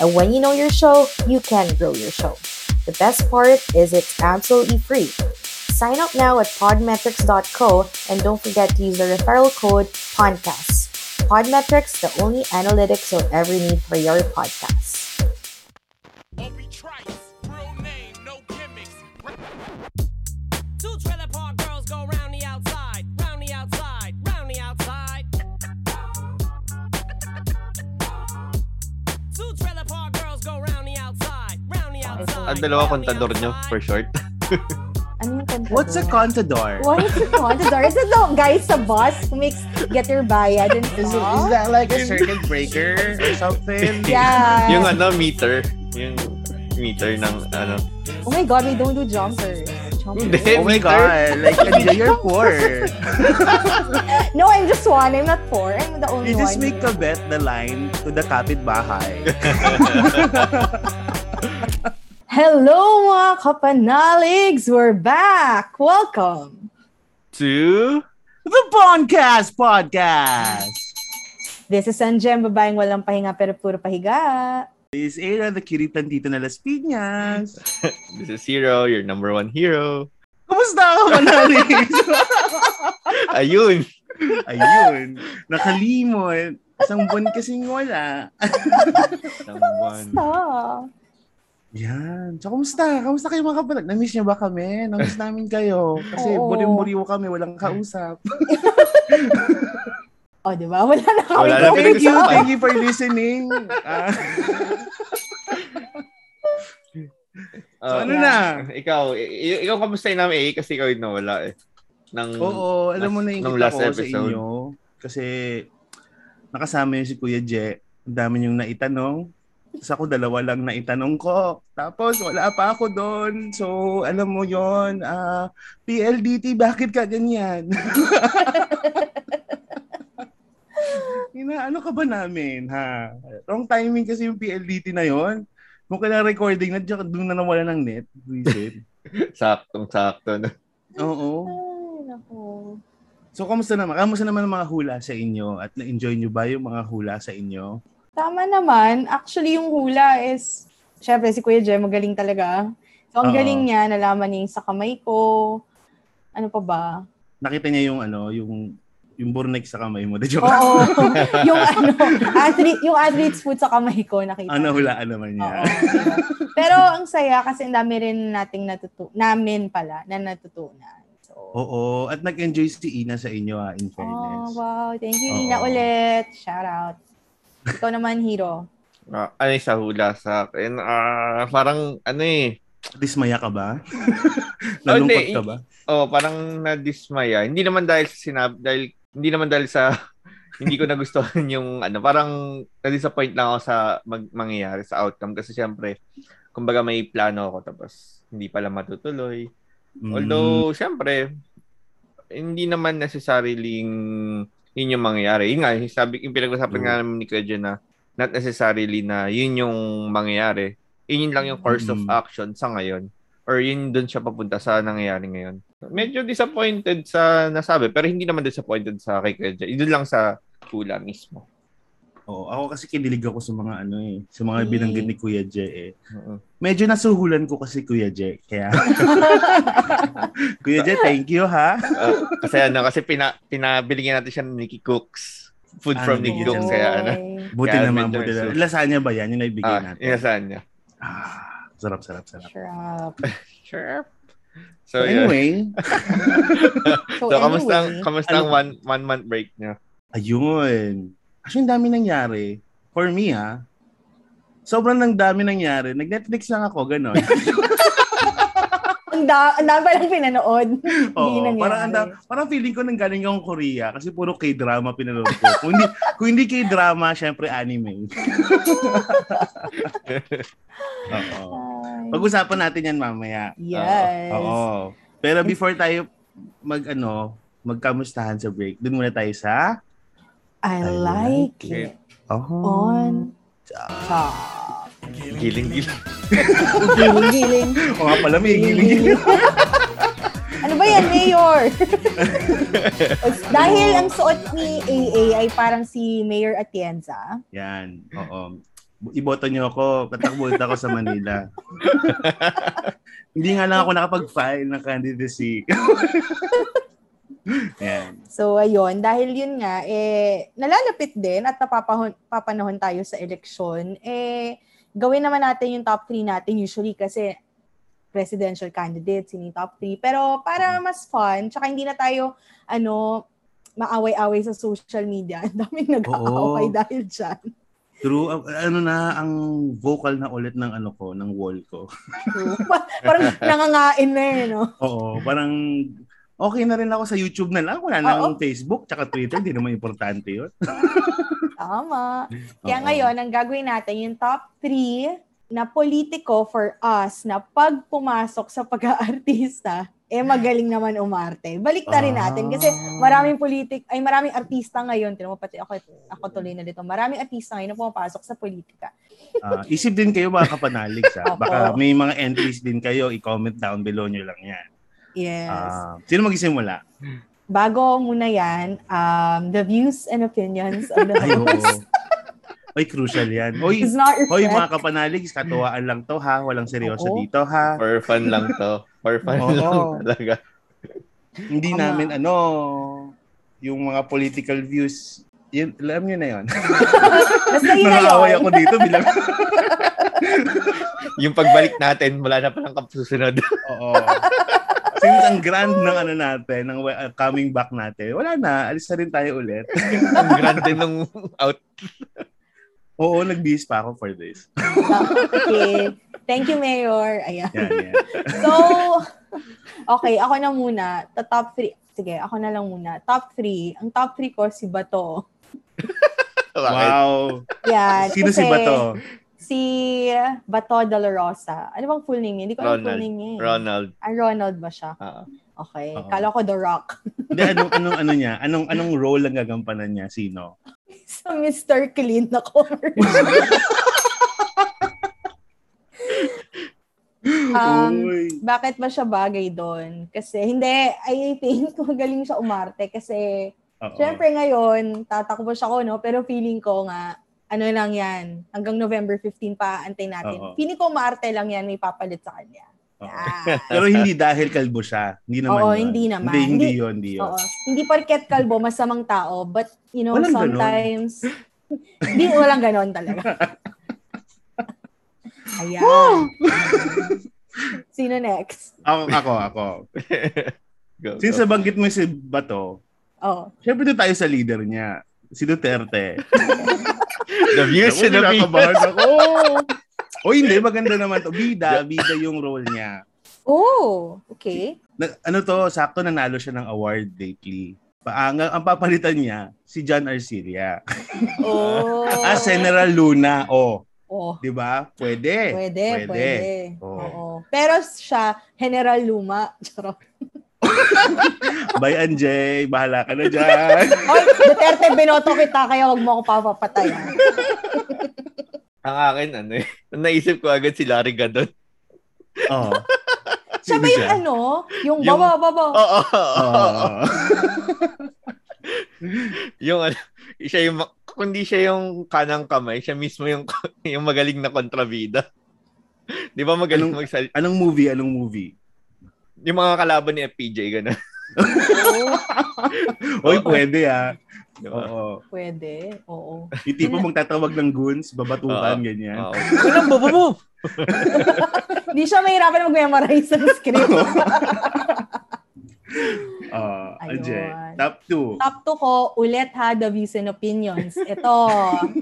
And when you know your show, you can grow your show. The best part is it's absolutely free. Sign up now at podmetrics.co and don't forget to use the referral code PODCAST. Podmetrics, the only analytics you'll ever need for your podcast. Trice, name, no Ang dalawa kontador nyo, for short. Ano yung contador? What's a contador? What is a contador? Is it the guys sa bus who makes get your bayad and Is, stuff? is that like a circuit breaker or something? Yeah. yung ano, meter. Yung meter ng ano. Oh my God, we don't do jumpers. Jumpers. Hindi. Oh my god, like enjoy your poor. No, I'm just one. I'm not four. I'm the only You just one. make a bet the line to the kapitbahay. Hello mga kapanaligs! We're back! Welcome! To... the Podcast Podcast! This is Sanjem, babaeng walang pahinga pero puro pahiga. This is Era, the kiritan dito na Las Piñas. This is Hero, your number one hero. Kumusta ka, Manalix? Ayun. Ayun, nakalimot. Isang buwan kasing wala. Number one. Ah. Yan. So, kumusta? Kamusta kayo mga kapatid? Na-miss niyo ba kami? Na-miss namin kayo. Kasi Oo. burim-buriw kami, walang kausap. Oh, di ba? Wala na kami. Wala na thank you, thank you for listening. Ah, so, ano Uh, na? Ikaw, i- ikaw kamusta namin eh kasi ikaw yung nawala eh. Nang, Oo, alam mo na nung yung last ko sa episode. inyo. Kasi nakasama yun si Kuya Je. Ang dami yung naitanong. Tapos ako dalawa lang naitanong ko. Tapos wala pa ako doon. So, alam mo yon ah PLDT, bakit ka ganyan? Inaano ka ba namin, ha? Wrong timing kasi yung PLDT na yon. Kung kailang recording na, doon na nawala ng net. Visit. Saktong sakto. No? Oo. Ay, naku. So, kamusta naman? Kamusta naman ang mga hula sa inyo? At na-enjoy nyo ba yung mga hula sa inyo? Tama naman. Actually, yung hula is, syempre si Kuya Jem, magaling talaga. So, ang Oo. galing niya, nalaman niya yung sa kamay ko. Ano pa ba? Nakita niya yung ano, yung yung burnek sa kamay mo. Joke. Oo. yung ano, athlete, yung athlete's foot sa kamay ko, nakita. Ano hulaan naman niya? Oo. Pero ang saya kasi ang dami rin nating natutu namin pala na natutunan. So, Oo. At nag-enjoy si Ina sa inyo ha, in Oh, fairness. wow. Thank you, Oo. Ina, ulit. Shout out. Ikaw naman, hero. Ah, ano sa hula sa akin? Ah, parang ano eh. Dismaya ka ba? Nalungkot ka ba? Oh, parang na-dismaya. Hindi naman dahil sa sinab dahil hindi naman dahil sa hindi ko nagustuhan yung ano, parang na-disappoint lang ako sa mag- mangyayari sa outcome kasi syempre kumbaga may plano ako tapos hindi pala matutuloy. Mm. Although syempre hindi naman necessarily yun yung mangyayari. Yun nga, yung sabi, yung pinag-usapan True. nga namin ni Kuya na not necessarily na yun yung mangyayari. Yun yun lang yung course of Mm. action sa ngayon. Or yun doon siya papunta sa nangyayari ngayon. Medyo disappointed sa nasabi, pero hindi naman disappointed sa kay Kuya. Doon lang sa hula mismo. Oo, ako kasi kinilig ako sa mga ano eh, sa mga Mm. binanggit ni Kuya Je eh. Medyo nasuhulan ko kasi Kuya Je, kaya Kuya Je, thank you ha. Uh, kasi ano, kasi pina, pinabiligyan natin siya ng Nikki Cooks. Food Ah, from Nikki Cooks. Cooks. Kaya ano. Buti Kaya naman, buti naman. Lasagna ba yan? Yung naibigay Ah, natin? niya. Ah, sarap, sarap, sarap. Sarap. Sure. So, So, anyway, So, So, kamusta ang, anyway, kamusta ang ano- one, one month break niya? ayun. Actually, ang dami nangyari. For me, ha, sobrang nang dami nangyari. Nag-Netflix lang ako, gano'n. ang da- ang dami palang pinanood. Hindi Oo, nangyari. parang, anda, parang feeling ko nang galing akong Korea kasi puro K-drama pinanood ko. kung hindi, kung hindi K-drama, syempre anime. Oo. Pag-usapan natin yan mamaya. Yes. Oo. Pero before tayo mag ano, magkamustahan sa break, dun muna tayo sa I I like like it. Oh. On top. Giling-giling. Giling-giling. O nga pala, may giling Ano ba yan, Mayor? Dahil ang suot ni AA ay parang si Mayor Atienza. Yan. Oo. Iboto niyo ako, tatakbo ulit ako sa Manila. Hindi nga lang ako nakapag-file ng candidacy. Yan. So, ayun. Dahil yun nga, eh, nalalapit din at napapahon, papanahon tayo sa eleksyon, eh, gawin naman natin yung top 3 natin usually kasi presidential candidates, yun yung top 3. Pero para mas fun, tsaka hindi na tayo, ano, maaway-away sa social media. Ang daming nag-aaway Oo. dahil dyan. True. Ano na, ang vocal na ulit ng ano ko, ng wall ko. parang nangangain na eh, no? Oo. Parang okay na rin ako sa YouTube na lang. Wala nang Facebook, tsaka Twitter. Hindi naman importante yun. Tama. Kaya Oo. ngayon, ang gagawin natin, yung top 3 na politiko for us na pag pumasok sa pag-aartista, eh magaling naman umarte. Balik na rin natin kasi Ah. maraming politik, ay maraming artista ngayon, tinan mo pati ako, ako tuloy na dito, maraming artista ngayon na pumapasok sa politika. Ah, isip din kayo mga kapanalig sa. Opo. Baka may mga entries din kayo. I-comment down below nyo lang yan. Yes. Ah, sino magsisimula? Bago muna yan, um, the views and opinions of the host Oy, crucial yan. Oy, reflect. mga kapanalig, katuwaan lang to ha. Walang seryoso Oo. dito ha. For fun lang to. For fun Oo. lang talaga. Hindi Tama. namin ano, yung mga political views, yun, alam nyo na yun. Basta yun na Nakakaway yun. ako dito bilang, Yung pagbalik natin, wala na palang kapsusunod. oo. Since ang grand ng ano natin, ng uh, coming back natin, wala na, alis na rin tayo ulit. Ang grande nung out. Oo, nagbihis pa ako for this. okay. Thank you, Mayor. Ayan. Yan, yan. So, okay, ako na muna. The top three. Sige, ako na lang muna. Top three. Ang top three ko, si Bato. Wow. Yan. Sino si kasi Bato? Si Bato de la Rosa. Ano bang full name niya? Hindi ko alam full name niya. eh. Ronald. Ah, Ronald ba siya? Ah. Okay. Oo. Kala ko The Rock. Hindi, anong, anong, ano niya? Anong, anong role ang gagampanan niya? Sino? Sa Mr. Clean na commercial. um, bakit ba siya bagay doon? Kasi, hindi, I think magaling siya umarte kasi Oo. Siyempre ngayon, tatakbo siya ko, no? Pero feeling ko nga, ano lang yan, hanggang November 15 pa, antay natin. Oo. Feeling ko maarte lang yan, may papalit sa kanya. Oo. Ah. Pero hindi dahil kalbo siya. Hindi naman Oo, yun. hindi naman. Hindi, hindi Hindi- yun, hindi yun. Oo. Hindi porket kalbo, masamang tao. But, you know, Walang sometimes, hindi, walang ganon talaga. Ayan. Sino next? Ako, ako, ako. Go, Since go. nabanggit mo si Bato, Oh. syempre doon tayo sa leader niya. Si Duterte. The views Ako, and opinions. kinakabahan ako. O hindi, maganda naman to. Bida, bida yung role niya. Oh, okay. Na, ano to, sakto nanalo siya ng award lately. Paanga, ang papalitan niya, si John Arcilia. Oh. Ah, General Luna. Oh, Oh. 'di ba? Pwede. Pwede, pwede. Oo. Oo. Pero siya, General Luma. Charot. Bye, Anjay. Bahala ka na dyan. Oy, Duterte, binoto kita, kaya wag mo ako papapatay. Ang akin, ano eh. Naisip ko agad si Larry Gadon. Oo. Siya Sino ba yung siya? ano? Yung Yung- baba, baba. Oo. Oo. yung ano, siya yung, kundi siya yung kanang kamay, siya mismo yung, yung magaling na kontrabida. Di ba magaling Anong- magsal... Anong movie? Anong movie? Yung mga kalaban ni FPJ, gano'n. Oy, pwede ah. Oo. Pwede, oo. Yung tipo magtatawag ng goons, babatukan, Oo. ganyan. Oo. Walang mo! Hindi siya mahirapan mag-memorize ng script. Ayun. Anjay. Top 2. Top 2 ko, ulit ha, the views and opinions. Ito,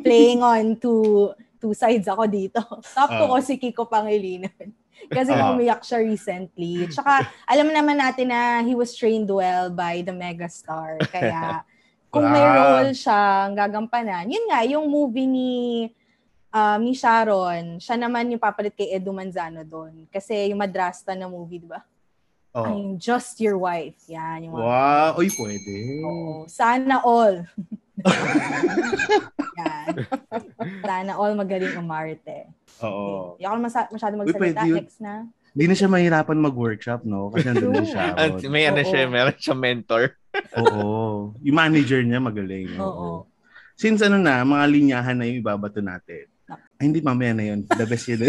playing on two, two sides ako dito. Top 2 ko Oh. si Kiko Pangilinan. Kasi Ah. umiyak siya recently. Tsaka, alam naman natin na he was trained well by the megastar. Kaya, kung may role siyang gagampanan, yun nga, yung movie ni um, ni Sharon, siya naman yung papalit kay Edu Manzano doon. Kasi yung madrasta na movie, di ba? Oh. I'm just your wife. Yan, yung Wow, uy, pwede. Oo. Sana all. Yan. Sana all magaling umarte. Oo. Hindi ako masa- masyado Uy, magsalita. pwede yun. Next na. Hindi na siya mahirapan mag-workshop, no? Kasi nandun na siya. At may ano Oo. siya, meron siya mentor. Oo. Yung manager niya magaling. Oo. Since ano na, mga linyahan na yung ibabato natin. Ay, hindi, mamaya na yun. The best yun.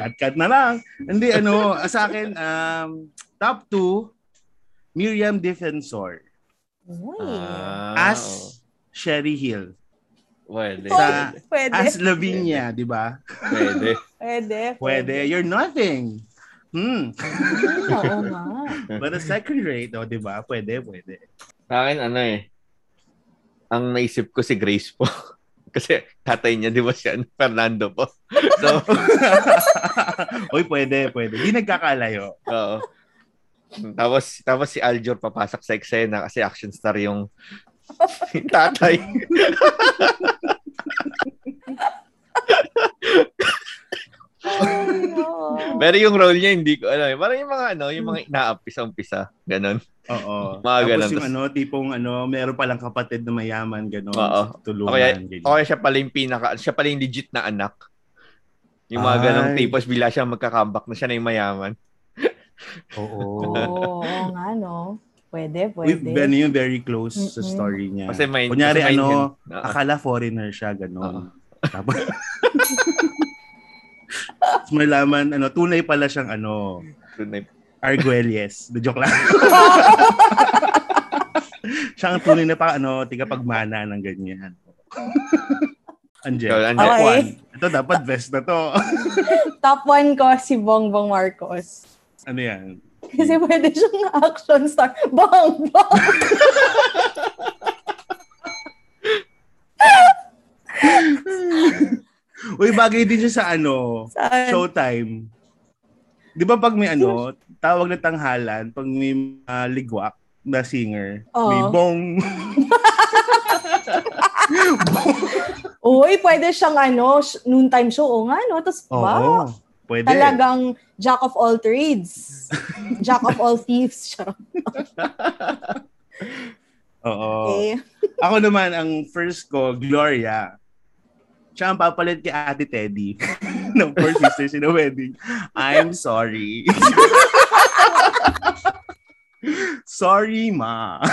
Cut-cut na lang. Hindi, ano, sa akin, um, top two, Miriam Defensor Uy. Ah, as Sherry Hill. Pwede. Sa- pwede. As Lavinia, di ba? Pwede. pwede. Pwede. You're nothing. Hmm. Hmm, Oo nga. But a second rate, oh, di ba? Pwede, pwede. Sa akin, ano eh, ang naisip ko si Grace po. Kasi tatay niya, di ba siya, Fernando po. So, Uy, pwede, pwede. Di nagkakalayo. oo. Tapos, tapos si Aljor papasok sa eksena kasi action star yung, yung tatay. Pero yung role niya, hindi ko alam. eh. Parang yung mga, ano, yung mga inaampisa-umpisa. Ganon. Oo. Mga Tapos ganun. yung ano, tipong ano, meron palang kapatid na mayaman, gano'n. Oo. Tulungan, Okay, ganyan. okay, siya pala yung pinaka, siya pala yung legit na anak. Yung mga Ay. ganong tipos, bila siya magkakambak na siya na yung mayaman. Oo. Oo, nga, no? Pwede, pwede. Benny yung very close sa Mm-mm. story niya. Kasi may, Kunyari, kasi may ano, Oo. akala foreigner siya, gano'n. Oo. Tapos, Tapos malaman, ano, tunay pala siyang, ano, Tunay. Arguelles. The joke lang. siya ang tunay na pa, ano, tiga pagmana ng ganyan. Angel. Angel. Okay. one. Ito dapat best na to. Top one ko si Bongbong Marcos. ano yan? Kasi pwede siyang action star. Bang! Bang! Uy, bagay din siya sa ano, Saan? Showtime. Di ba pag may ano, tawag na tanghalan, pag may ah, ligwak na singer, may Oo. bong. Uy, pwede siyang ano, noontime show. O nga, no? Tapos, Oo, wow, pwede. talagang jack of all trades. jack of all thieves. Oo. Okay. Ako naman, ang first ko, Gloria. Siya ang papalit kay Ate Teddy ng Four Sisters in a Wedding. I'm sorry. sorry, ma.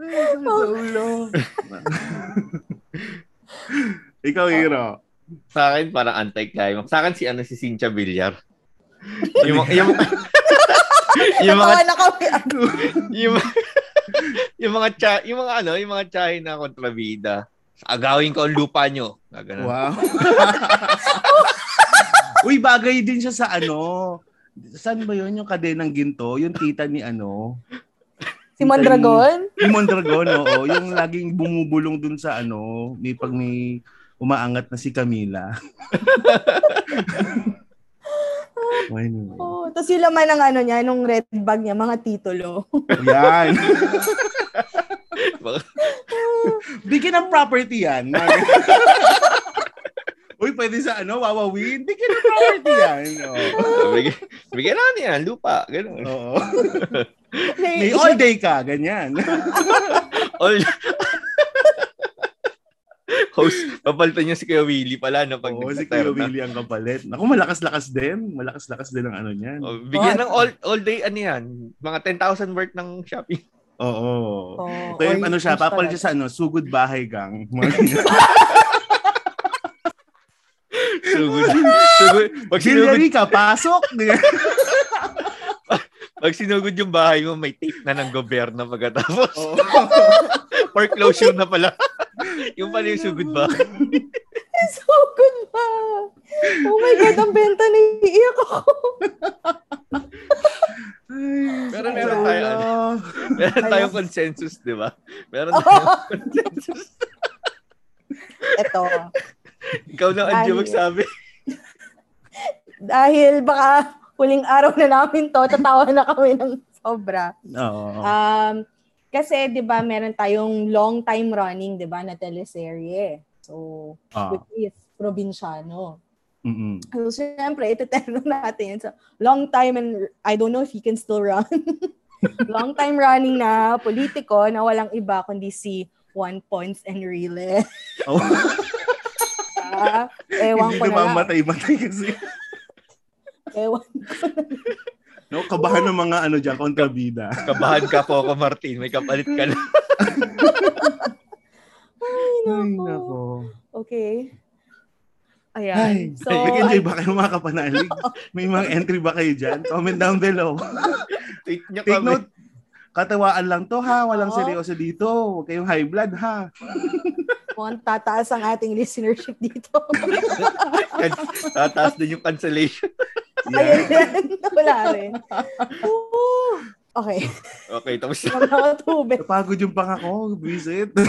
Ay, sa ulo. Ikaw, Hiro. Sa akin, parang anti-climax. Sa akin, si, ano, si Cynthia Villar. yung, yung, yung mga na kami. yung, yung mga cha, yung mga ano, yung mga chahin na kontrabida. Agawin ko ang lupa nyo. Gaganon. Wow. Uy, bagay din siya sa ano. Saan ba yun yung kadenang ginto? Yung tita ni ano? Si Mondragon? Yung Mondragon, oo. Yung laging bumubulong dun sa ano, may pag may umaangat na si Camila. Why no? Oh, tapos yung laman ng ano niya, nung red bag niya, mga titulo. Yan. Bigyan ng property yan. Uy, pwede sa ano, wawawin. Bigyan ng property yan. Oo. bigyan, bigyan natin yan, lupa. Ganun. Oo. May all day ka, ganyan. All... Host, papalitan niya si Kuya Willie pala no, pag Oo, si. Kuya Willie ang kapalit. Naku, malakas-lakas din. Malakas-lakas din ang ano niyan. Oh, bigyan ng all all day ano yan, mga 10,000 worth ng shopping. Oo. Oh, Ito yung or ano siya, papalit siya sa ano, sugod bahay gang. Sugod. Sugod. Pag sinugod, Hillary ka, pasok! Pag sinugod yung bahay mo, may tape na ng gobyerno pagkatapos. Oo. Foreclosure na pala. yung pala yung sugod ba? So good ba? Oh my God, ang benta ni iyak ako. Pero meron tayo, ano, meron tayong consensus, di ba? Meron Oh. tayong consensus. Ito. Ikaw na, Dahil- magsabi. Dahil baka huling araw na namin to, tatawa na kami ng sobra. Oo. Um, kasi 'di ba meron tayong long time running 'di ba na teleserye. So, Ah. which is Provinciano. Mm-mm. So, syempre, iteterno natin yan sa long time and I don't know if he can still run. long time running na politiko na walang iba kundi si Juan Ponce Enrile. Oh, Ah, ewan hindi ko na lang. namamatay-matay kasi. Ewan. No, kabahan ng mga ano dyan, kontrabida. Kabahan ka po ako, Martin. May kapalit ka na. Ay, Ay, nako. nako. Okay. Ay, Ayan. So, nag-enjoy ba kayo mga kapanalig? May mga entry ba kayo dyan? Comment down below. Tweet Take kami. note, katawaan lang to ha. Walang Oo. seryoso dito. Huwag kayong high blood ha. Mukhang tataas ang ating listenership dito. Tataas din yung cancellation. Ayun yan. Wala rin. Ooh. Okay. Okay, tapos na. Nakakatubig. Napagod yung pangako. Visit.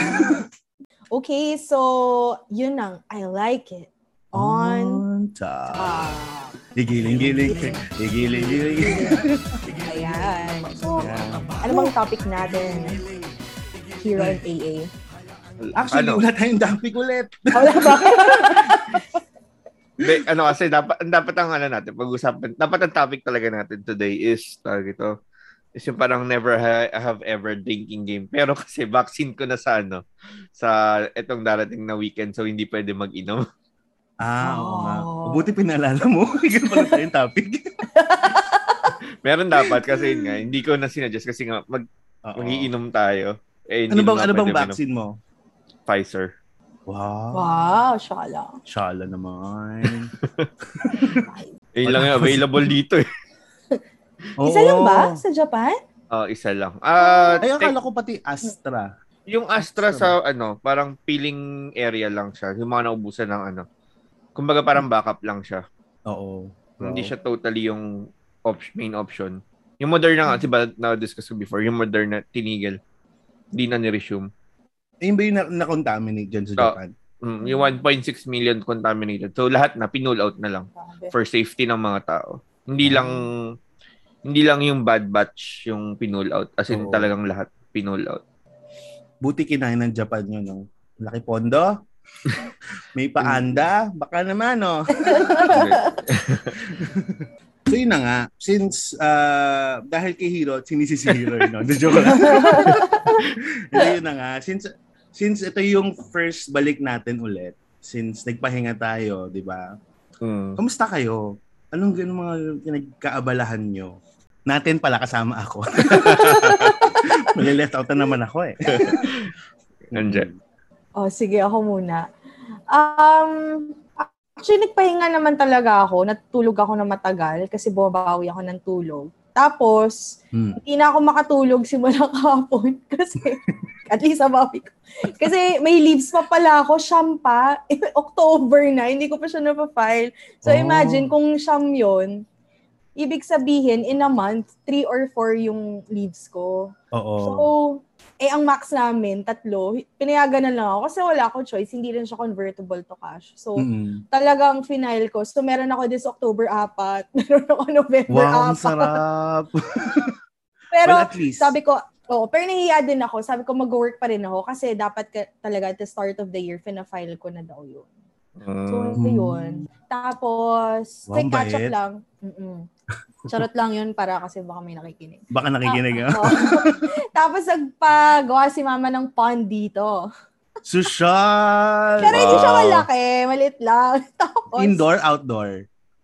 Okay, so, yun ang I like it. On top. top. Higiling-giling. Higiling-giling. Ayan. So, Yan. ano bang topic natin? Hero and AA. Actually, ano, wala tayong topic ulit. Wala ba? Be, ano kasi dapat dapat ang ano natin pag-usapan dapat ang topic talaga natin today is tawag ito is yung parang never ha- have ever drinking game pero kasi vaccine ko na sa ano sa etong darating na weekend so hindi pwede mag-inom Ah, oo nga. Oh. Buti pinalala mo. Ikaw pala tayong topic. meron dapat kasi yun nga hindi ko na sinadjust kasi nga mag Oo. magiinom tayo eh, Ano bang ano bang vaccine mo? Pfizer Wow. Wow, shala. Shala naman. yun lang yung available dito eh Isa lang ba sa Japan? Ah, isa lang ah Ay, akala ko pati Astra. Yung Astra sa ano, parang peeling area lang siya. Yung mga naubusan ng ano. Kumbaga parang backup lang siya. Oo. Hindi siya totally yung op- main option. Yung Moderna nga, diba na-discuss ko before, yung Moderna tinigil. Hindi na ni-resume. Ayun ba yung na- na-contaminate dyan sa Oo. Japan? Mm, yung 1.6 million contaminated. So lahat na pinull out na lang for safety ng mga tao. Hindi lang hindi lang yung bad batch yung pinull out. As in Oo. talagang lahat pinull out. Buti kinain ng Japan yun, no? Laki pondo. May paanda. Baka naman, no? So yun na nga, since uh, dahil kay Hiro, sinisi si Hiro, no? The joke lang. Hindi yun na nga, since since ito yung first balik natin ulit, since nagpahinga tayo, di ba? Mm. Kamusta kayo? Anong ganun mga pinagkaabalahan nyo? Natin pala kasama ako. Mali-left out na naman ako eh. Nandiyan. Oh, sige, ako muna. Um, actually, nagpahinga naman talaga ako. Natulog ako na matagal kasi bumabawi ako ng tulog. Tapos, Hmm. hindi na ako makatulog simula kahapon kasi at least nabawi ko. Kasi may leaves pa pala ako, siyam pa. October na, hindi ko pa siya napafile. So Oh. imagine kung siyam yun, ibig sabihin in a month, three or four yung leaves ko. Oo. So, eh ang max namin, tatlo, pinayagan na lang ako kasi wala akong choice, hindi rin siya convertible to cash. So, Mm-mm. talagang final ko. So, meron ako this October 4, meron ako November Wow, ang 4. sarap. Pero, well, at least. sabi ko, oo, pero nahihiya din ako. Sabi ko, mag-work pa rin ako kasi dapat ka, talaga at the start of the year, fina-file ko na daw yun. So, Mm. ito yun. Tapos, Wow, ang catch up lang. Mm-mm. Charot lang yun para kasi baka may nakikinig. Baka nakikinig Ah, ah. Tapos nagpagawa si mama ng pond dito. Social! Pero hindi siya Wow. malaki, maliit lang. Tapos Indoor, outdoor.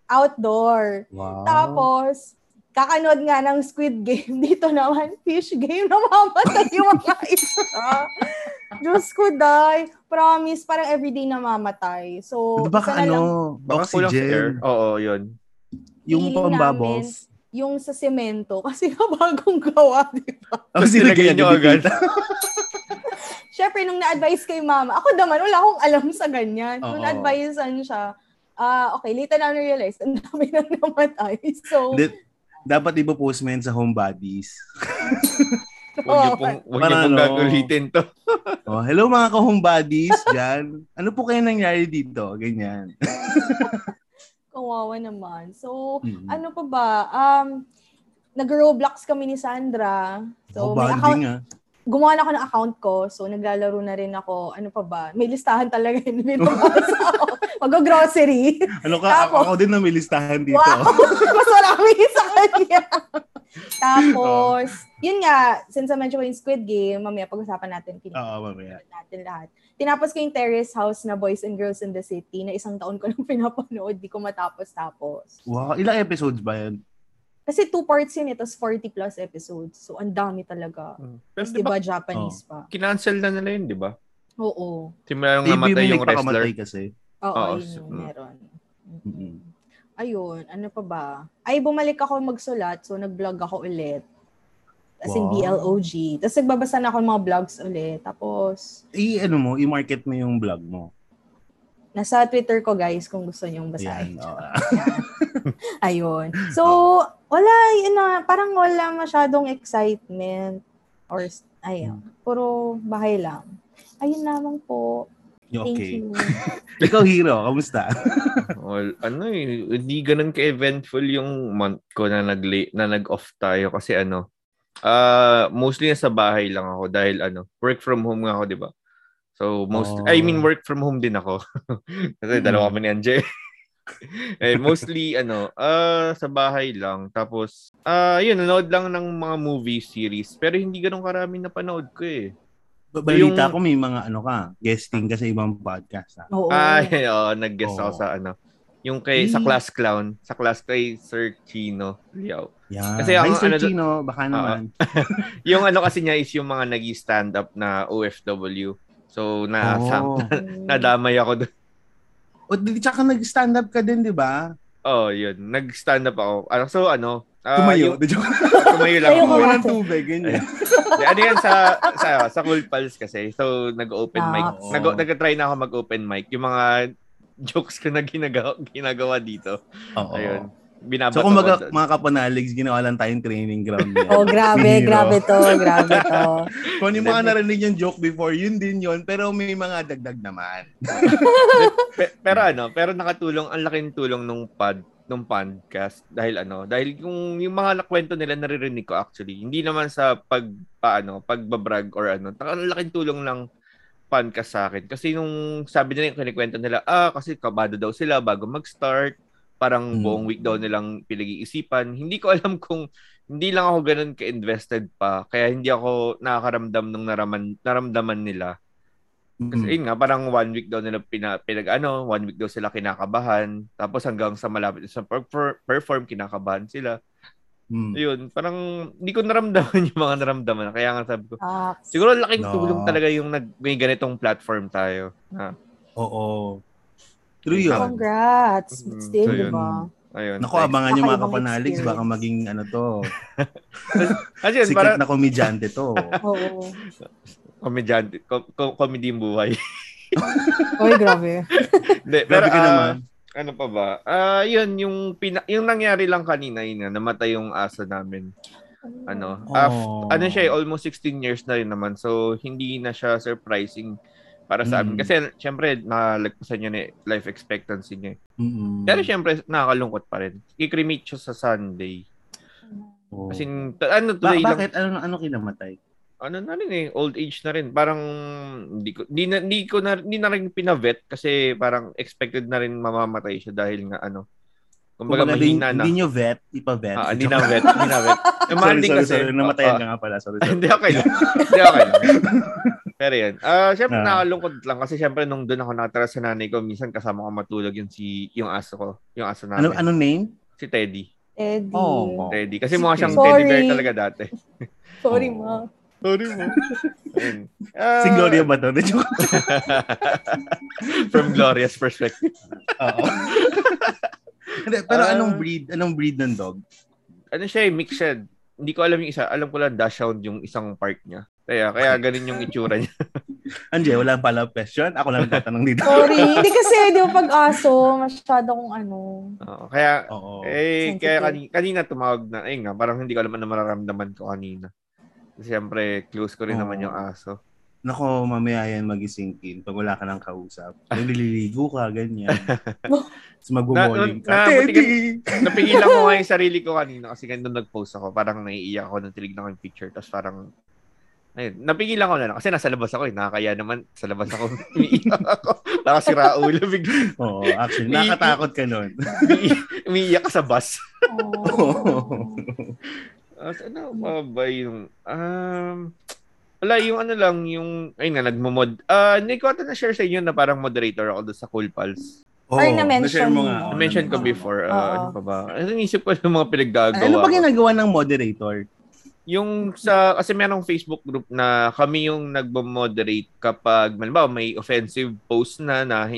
outdoor. Wow. Tapos kakanood nga ng Squid Game. Dito naman, fish game. Namamatay yung mga isa. Diyos ko, day. Promise, parang everyday namamatay. So, Di ba ka isa na lang ano? Baka Baka si air. Oo, yun. Yung pambubbles. yung sa semento. Kasi nga bagong gawa, di ba? Ang Tapos nilagyan nyo niyo agad. Siyempre, nung na-advise kay mama, ako naman, wala akong alam sa ganyan. Nung na-advisean siya, ah okay, later na realize, ang dami nang namatay. So, Hindi, dapat iba post mo yan sa homebodies. Huwag niyo pong, huwag niyo pong ano, gagalitin to. Oh, hello mga ka-home buddies dyan. Ano po kayo nangyari dito? Ganyan. Kawawa naman. So, Mm. ano pa ba? Um, nag-Roblox kami ni Sandra. So, oh, may account, ah. gumawa na ako ng account ko. So, naglalaro na rin ako. Ano pa ba? May listahan talaga yun. Binabasa ako. Mag-grocery. Ano ka? Tapos- ako din na may listahan dito. Wow! Mas marami sa kanya. Tapos, yun nga, since I-mention ko yung Squid Game, mamaya pag-usapan natin. Oo, mamaya. natin lahat. Tinapos ko yung Terrace House na Boys and Girls in the City na isang taon ko nang pinapanood. Di ko matapos-tapos. Wow, ilang episodes ba yan? Kasi two parts yun, ito 40 plus episodes. So, ang dami talaga. Pero Tapos, di di ba, ba, Japanese pa. kinancel na nila yun, di ba? Oo. Maybe namatay yung wrestler. kasi. Oo, Oo, yun so- yung mm. meron. Mm-mm. Ayun, ano pa ba? Ay, bumalik ako magsulat, so nag-vlog ako ulit. As in Wow. BLOG. Tapos nagbabasa na ako ng mga vlogs ulit. Tapos, I, ano mo, i-market mo yung vlog mo. nasa Twitter ko guys kung gusto nyong basahin. Ayan. oo. Ayun. So, wala, yun na, parang wala masyadong excitement. Or, ayun, puro bahay lang. Ayun lamang po. Thank okay. you. Ikaw, Hero, kamusta? Well, ano eh, hindi ganun ka-eventful yung month ko na nag na nag-off tayo kasi ano, ah mostly nasa bahay lang ako dahil ano, work from home nga ako, 'di ba? So most Oh. I mean work from home din ako. kasi Mm. dalawa kami ni Anje. eh mostly ano, ah sa bahay lang. Tapos ah yun, nanood lang ng mga movie series pero hindi ganun karami na panood ko eh. Balita Yung- ko may mga ano ka, guesting ka sa ibang podcast. ah. Oo. Ay, oh, nag-guest ako sa ano, yung kay sa Eh. Class Clown, sa class kay Sir Chino Liao. Yan. Kasi Hi, ang Sir ano- Chino, baka naman. yung ano kasi niya is yung mga nag stand up na OFW. So na Oh. nadamay ako doon. O, di, tsaka nag-stand up ka din, di ba? Oh, yun. Nag-stand up ako. Ano, so ano, ah, Tumayo. yung- tumayo lang Ayaw ako. ko Kumuha ng tubig, ganyan. Di, ano yan sa, sa, sa Cool Pals kasi. So, nag-open Ah, mic. oo. Nag, nag-try na ako mag-open mic. Yung mga jokes ko na ginagawa, ginagawa dito. Oo. Ayun. Binabato So kung mga, mga kapanaligs, ginawa lang tayong training ground niya. Oh, grabe, Ni Hero. grabe to, grabe to. Kung yung mga narinig yung joke before, yun din yun. Pero may mga dagdag naman. Pe- pero ano, pero nakatulong, ang laking tulong nung pod, nung podcast dahil ano, dahil yung yung mga nakwento nila naririnig ko actually. Hindi naman sa pag paano, pagbabrag or ano. Ang laking tulong ng podcast sa akin. Kasi nung sabi nila yung kinikwento nila, ah, kasi kabado daw sila bago mag-start. Parang Hmm. buong week daw nilang pinag-iisipan. Hindi ko alam kung hindi lang ako ganun ka-invested pa. Kaya hindi ako nakakaramdam nung naraman, naramdaman nila. Kasi Mm. yun nga, parang one week daw nila pina, pinag ano, one week daw sila kinakabahan. Tapos hanggang sa malapit sa per- per- perform, kinakabahan sila. Mm. Yun, parang hindi ko naramdaman yung mga naramdaman. Kaya nga sabi ko, Ah, siguro laking No. tulong talaga yung nag, may ganitong platform tayo. Ha? Oo. True yun. congrats. Mm, Still, so di ba? Ayun. Naku, abangan nyo mga kapanaligs, baka maging ano to, Kasi sikat parang na komedyante to. Oo. Komedyante, ko- ko- comedy yung buhay. Oy, grabe. Hindi, pero Grabe ka ah, naman. ano pa ba? Ah, yun yung pina- yung nangyari lang kanina yun, namatay yung aso namin. Ano, af- Oh. ano siya, eh, almost 16 years na rin naman. So hindi na siya surprising para sa amin. Mm. Kasi syempre nalagpasan niya ni life expectancy niya. eh. Mm-mm. Pero syempre nakakalungkot pa rin. I-cremate siya sa Sunday. Oo. Kasi ano Ba- today lang, bakit? Ano, ano kinamatay? Ano na rin eh, old age na rin. Parang hindi ko hindi na, hindi ko na hindi na rin pinavet kasi parang expected na rin mamamatay siya dahil nga ano. Kumbaga Kumbaga, di- mahina na. Hindi nyo vet, ipa-vet. Ah, hindi na vet, hindi na vet. Yung sorry, sorry, kasi. sorry. Namatayan Ah, ka nga pala. Sorry, ah, sorry. hindi okay lang. Hindi okay lang. Pero yun. Ah, syempre Ah. nakakalungkot lang kasi syempre nung doon ako nakatira sa nanay ko, minsan kasama ko matulog yung si yung aso ko, yung aso Ano, namin. anong name? Si Teddy. Eddie. Oh. Teddy. Kasi mukha siyang Sorry. teddy bear talaga dati. Sorry, Oh. ma. Sorry mo. Ayun. Ah, Si Gloria ba to? Joke. From Gloria's perspective. Oo. Hindi, Pero Ah. anong breed? Anong breed ng dog? Ano siya eh, mixed. Hindi ko alam yung isa. Alam ko lang Dachshund yung isang part niya. Kaya, kaya ganun yung itsura niya. Anje, wala pala question. Ako lang tatanong dito. Sorry. Hindi kasi, di ba pag-aso, masyadong ano. Oo, kaya, Oo. eh, Sensitive. kaya kanina, kanina tumawag na, ayun nga, parang hindi ko alam ano mararamdaman ko kanina. Siyempre, close ko rin Oo. naman yung aso. Nako, mamaya yan magising in pag wala ka ng kausap. Yung nililigo ka, ganyan. Tapos magbumoling ka. Na- na- Teddy! Napigilan ko nga yung sarili ko kanina kasi ganun nag-post ako. Parang naiiyak ako nung tinignan ko yung picture. Tapos parang, ayun, napigilan ko na lang. Kasi nasa labas ako eh. Nakakaya naman. Sa labas ako. Umiiyak ako. Baka si Raul. bigla. Oo, actually, nakakatakot ka nun. Umiiyak- Umiiyak ka sa bus. Oh. Uh, ano pa ba yung... Um, wala, yung ano lang, yung... Ayun nga, nagmo-mod. Ah, hindi ko ata na-share sa inyo na parang moderator ako doon sa Cool Pals. Oo, Or na-mention mo nga. Na-mention ko before. Oo. ah, ano pa ba? Ano isip ko yung mga pinaggagawa Ano ba ginagawa ng moderator? Yung sa, kasi merong Facebook group na kami yung nagbo-moderate kapag, malimbawa, may offensive post na na,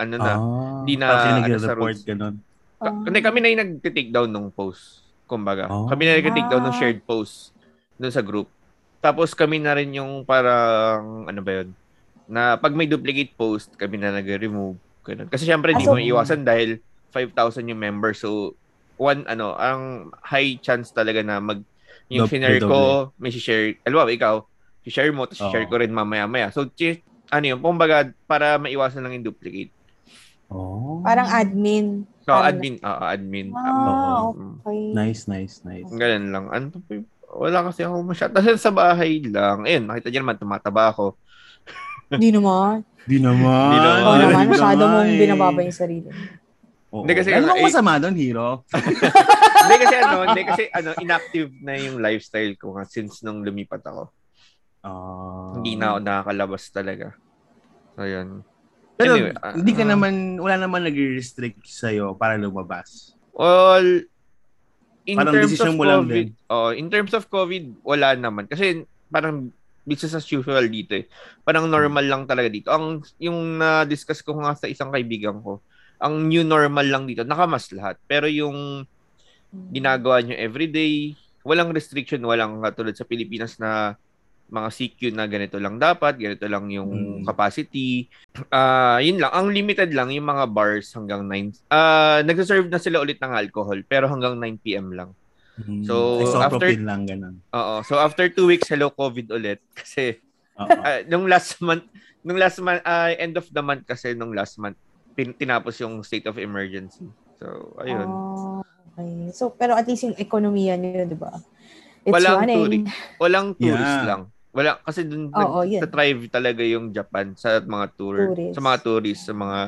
ano na, ah, di na, parang ano, sa ganun. Ka- Hindi, kami na yung nag-take down nung post. Kumbaga. Oh. Kami na yung nag-take down ng Ah. shared post dun sa group. Tapos kami na rin yung parang, ano ba yun? Na pag may duplicate post, kami na nag-remove. Ganun. Kasi syempre, hindi Ah, so- mo iwasan dahil 5,000 yung members. So, one, ano, ang high chance talaga na mag, yung share ko, may share, alam mo, ikaw, share mo, tapos Oo. share ko rin mamaya-maya. So, ano yun, kumbaga, para maiwasan lang yung duplicate. Oh. Parang admin. So, Parang- admin, ah, admin. Ah, Mm. okay. Nice, nice, nice. Ganun lang. Ano pa ba- Wala kasi ako masyado. Kasi sa bahay lang. Ayun, nakita niyo naman, tumataba ako. Hindi naman. Di naman. Di naman. Oo naman, masyado mong binababa yung sarili. Oo. Hindi kasi- Ano bang eh- masama doon, Hero? hindi kasi ano, hindi kasi ano, inactive na yung lifestyle ko nga since nung lumipat ako. Ah. Hindi na ako nakakalabas talaga. So, yun. Pero Anyway, ah, hindi ka ah. naman, wala naman nag-restrict sa'yo para lumabas. Well, in Parang terms decision of mo lang COVID, din. oh, in terms of COVID, wala naman. Kasi parang business as usual dito eh. Parang normal lang talaga dito. Ang yung na-discuss ko nga sa isang kaibigan ko, ang new normal lang dito, nakamas lahat. Pero yung ginagawa nyo everyday, walang restriction, walang katulad sa Pilipinas na mga CQ na ganito lang dapat, ganito lang yung Mm. capacity. Ah, yun lang. Ang limited lang yung mga bars hanggang 9. Ah, nagsaserve na sila ulit ng alcohol pero hanggang 9 PM lang. So, Isopropyl lang, ganun. Oo. So after two weeks, hello COVID ulit kasi ah, nung last month, nung last month, ah, end of the month kasi nung last month, pin- tinapos yung state of emergency. So, ayun. Ah, okay. So, pero at least yung ekonomiya niyo, di ba? It's Walang running. tourist. Walang tourist Yeah. lang. Wala kasi dun Oo, yun. nag-thrive talaga yung Japan sa mga tour, Tourist. sa mga tourist, sa mga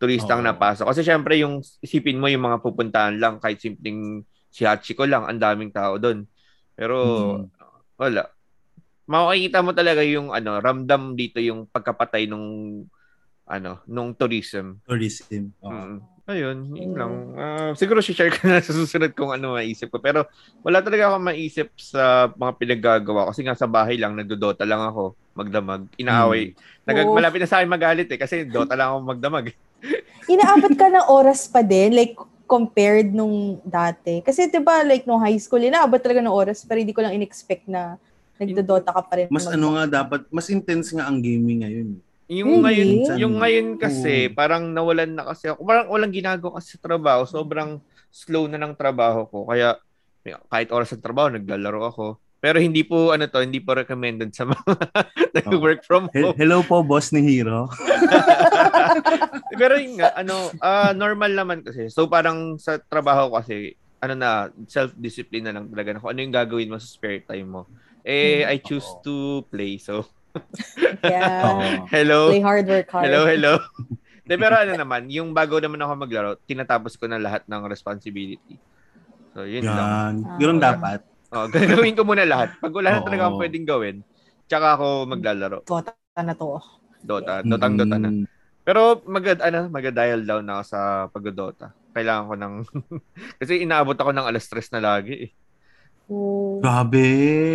turistang Oo. napasok. Kasi syempre yung isipin mo yung mga pupuntahan lang kahit simpleng si Hachiko lang, ang daming tao doon. Pero Mhm. wala. Makikita mo talaga yung ano, ramdam dito yung pagkapatay nung ano, nung tourism. Tourism. Oo. Mm. Ayun, yun Mm. lang. Ah, siguro si-share ko na sa susunod kung ano maisip ko. Pero wala talaga ako maisip sa mga pinaggagawa. Kasi nga sa bahay lang, nagdodota lang ako, magdamag, inaaway. Nag- Oo. malapit na sa akin magalit eh, kasi dota lang ako magdamag. Inaabot ka ng oras pa din, like, compared nung dati. Kasi, di ba, like, nung high school, inaabot talaga ng oras, pero hindi ko lang in-expect na nagdodota ka pa rin. Mas mag- ano nga dapat, mas intense nga ang gaming ngayon. Yung Really? ngayon, yung ngayon kasi, Oo. parang nawalan na kasi ako. Parang walang ginagawa kasi sa trabaho. Sobrang slow na ng trabaho ko. Kaya kahit oras ng trabaho, naglalaro ako. Pero hindi po, ano to, hindi po recommended sa mga nag-work from He- home. Hello po, boss ni Hero. Pero yun nga, ano, ah, normal naman kasi. So parang sa trabaho ko kasi, ano na, self-discipline na lang talaga na kung ano yung gagawin mo sa spare time mo. Eh, I choose Oo. to play. So, Yeah. Oo. hello. Play hard, work hard. Hello, hello. De, pero ano naman, yung bago naman ako maglaro, tinatapos ko na lahat ng responsibility. So, yun lang. Yan. Ah. Yun ang dapat. Oh, gagawin ko muna lahat. Pag wala na Oo. talaga akong pwedeng gawin, tsaka ako maglalaro. Dota na to. Dota. Dotang Dota na. Mm. Pero magad ano, magda-dial down ako sa pagdodota. Kailangan ko ng kasi inaabot ako ng alas stress na lagi eh. Oh. Grabe.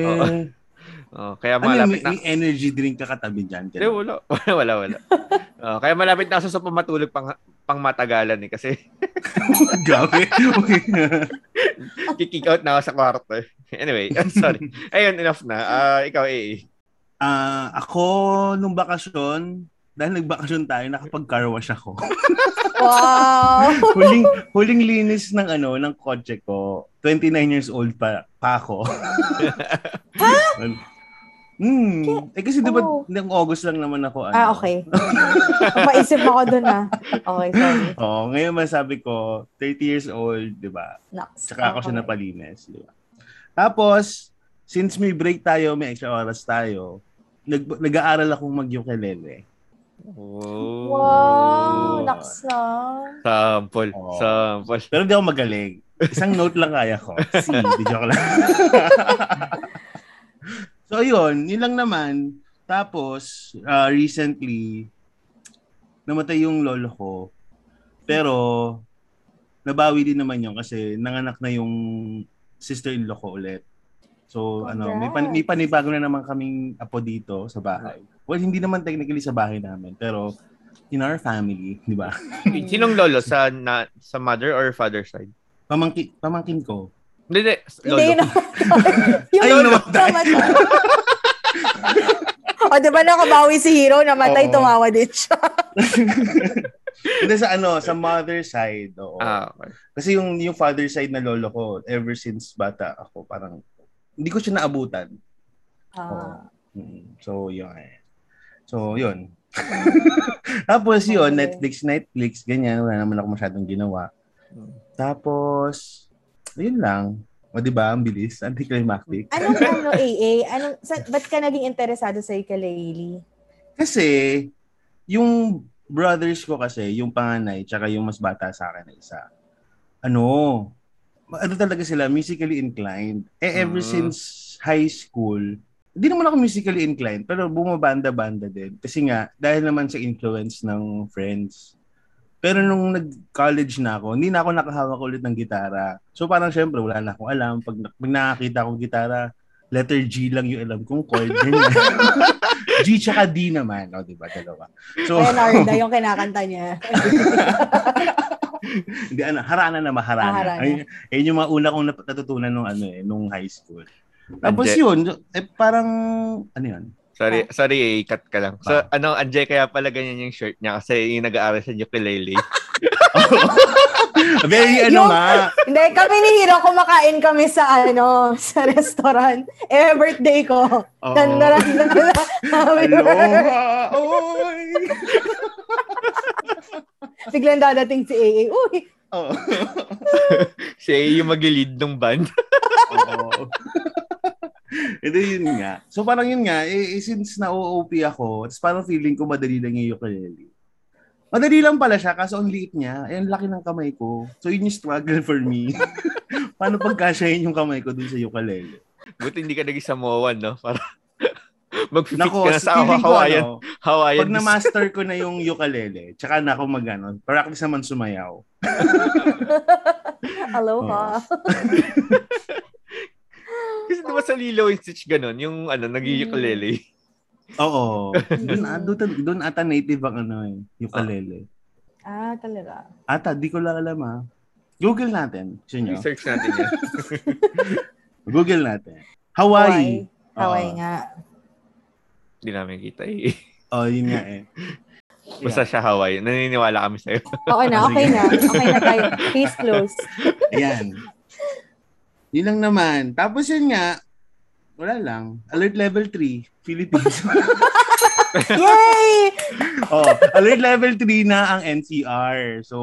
Oo. Oh, kaya Ano malapit may, na may energy drink ka katabi dyan. Hindi, wala. Wala, wala, wala. Oh, kaya malapit na ako sa pamatulog pang, pang matagalan eh. Kasi Grabe. kick out na ako sa kwarto eh. Anyway, sorry. Ayun, enough na. Ah, ikaw, eh. Ah, ako, nung bakasyon, dahil nagbakasyon tayo, nakapag-car wash ako. Wow! huling, huling linis ng ano, ng kotse ko, 29 years old pa, pa ako. Hmm. Eh kasi di ba, Oh. ng August lang naman ako. Ano, Ah, okay. Maisip ako dun ah. Okay, sorry. Oo, ngayon masabi ko, 30 years old, di ba? Next. Tsaka ako siya Okay. napalinis, di ba? Tapos, since may break tayo, may extra oras tayo, nag, nag-aaral akong mag-ukulele. Oh. Wow, naks na. Sample. Oo. Sample. Pero hindi ako magaling. Isang note lang kaya ko. C, di joke lang. so, yun. Yun lang naman. Tapos, ah, recently, namatay yung lolo ko. Pero, nabawi din naman yun kasi nanganak na yung sister-in-law ko ulit. So, ano, may, pan- may panibago na naman kaming apo dito sa bahay. Well, hindi naman technically sa bahay namin, pero in our family, di ba? Sinong lolo? Sa na, sa mother or father side? Pamangkin, pamangkin ko. Hindi, hindi. Hindi Lolo. yung Ayaw lolo namatay. namatay. o, di ba nakabawi si Hero, namatay, Oo. tumawa din siya. Hindi sa ano, sa mother side, oo. Ah, okay. Kasi yung yung father side na lolo ko, ever since bata ako, parang hindi ko siya naabutan. Ah, Mm, So, yun. eh. So, yun. Tapos yun, Okay. Netflix, Netflix, ganyan. Wala naman ako masyadong ginawa. Tapos, yun lang. O, di ba? Ang bilis. Anticlimactic. anong ano, AA? Anong, sa, ba't ka naging interesado sa ukulele? Kasi, yung brothers ko kasi, yung panganay, tsaka yung mas bata sa akin na isa, ano, ano talaga sila, musically inclined. Eh, ever Mm. since high school, hindi naman ako musically inclined, pero bumabanda-banda din. Kasi nga, dahil naman sa influence ng friends. Pero nung nag-college na ako, hindi na ako nakahawak ulit ng gitara. So parang syempre, wala na akong alam. Pag, pag nakakita akong gitara, letter G lang yung alam kong chord. G tsaka D naman. O, di ba? Dalawa. So, Narda yung kinakanta niya. hindi, ano, harana na maharana. Ah, harana. Ay, ayun yung mga una kong nat- natutunan nung, ano, eh, nung high school. Tapos yun, eh, parang, ano yun? Sorry, sorry, eh, cut ka lang. So, Ah. ano, Anjay, kaya pala ganyan yung shirt niya kasi yung nag-aaral sa ukulele. Very, ano Yung- nga, Hindi, kami ni Hero, kumakain kami sa ano, sa restaurant. Eh, birthday ko. Oo. Ganda Happy birthday. Aloha, oy! Biglang dadating si AA. Uy, Oo. Siya yung mag-lead ng band. Oo. Ito yun nga. So parang yun nga, eh, eh, since na-OOP ako, tapos parang feeling ko madali lang yung ukulele. Madali lang pala siya, kaso ang liit niya, eh, ang laki ng kamay ko. So yun yung struggle for me. Paano pagkasyahin yung kamay ko dun sa ukulele? Buti hindi ka naging Samoan, no? Para mag-fit Nako, ka na sa ko Hawaiian. ano, Hawaiian. pag na-master ko na yung ukulele, tsaka na ako mag-ano, practice naman sumayaw. aloha. Kasi di ba sa Lilo and Stitch ganun, yung ano, nag-ukulele. Oo. doon, doon, doon ata native ang ano eh, ukulele. Ah, talaga. Ata, di ko lang alam ah. Google natin. Gusto nyo? Research natin yan. Google natin. Hawaii. Hawaii Oo. nga. Hindi namin kita eh. Oh, yun nga eh. Basta siya Hawaii. Naniniwala kami sa'yo. Okay na, okay na. Okay na tayo. Case closed. Ayan. Yun lang naman. Tapos yun nga, wala lang. Alert level 3, Philippines. Yay! oh, alert level 3 na ang NCR. So,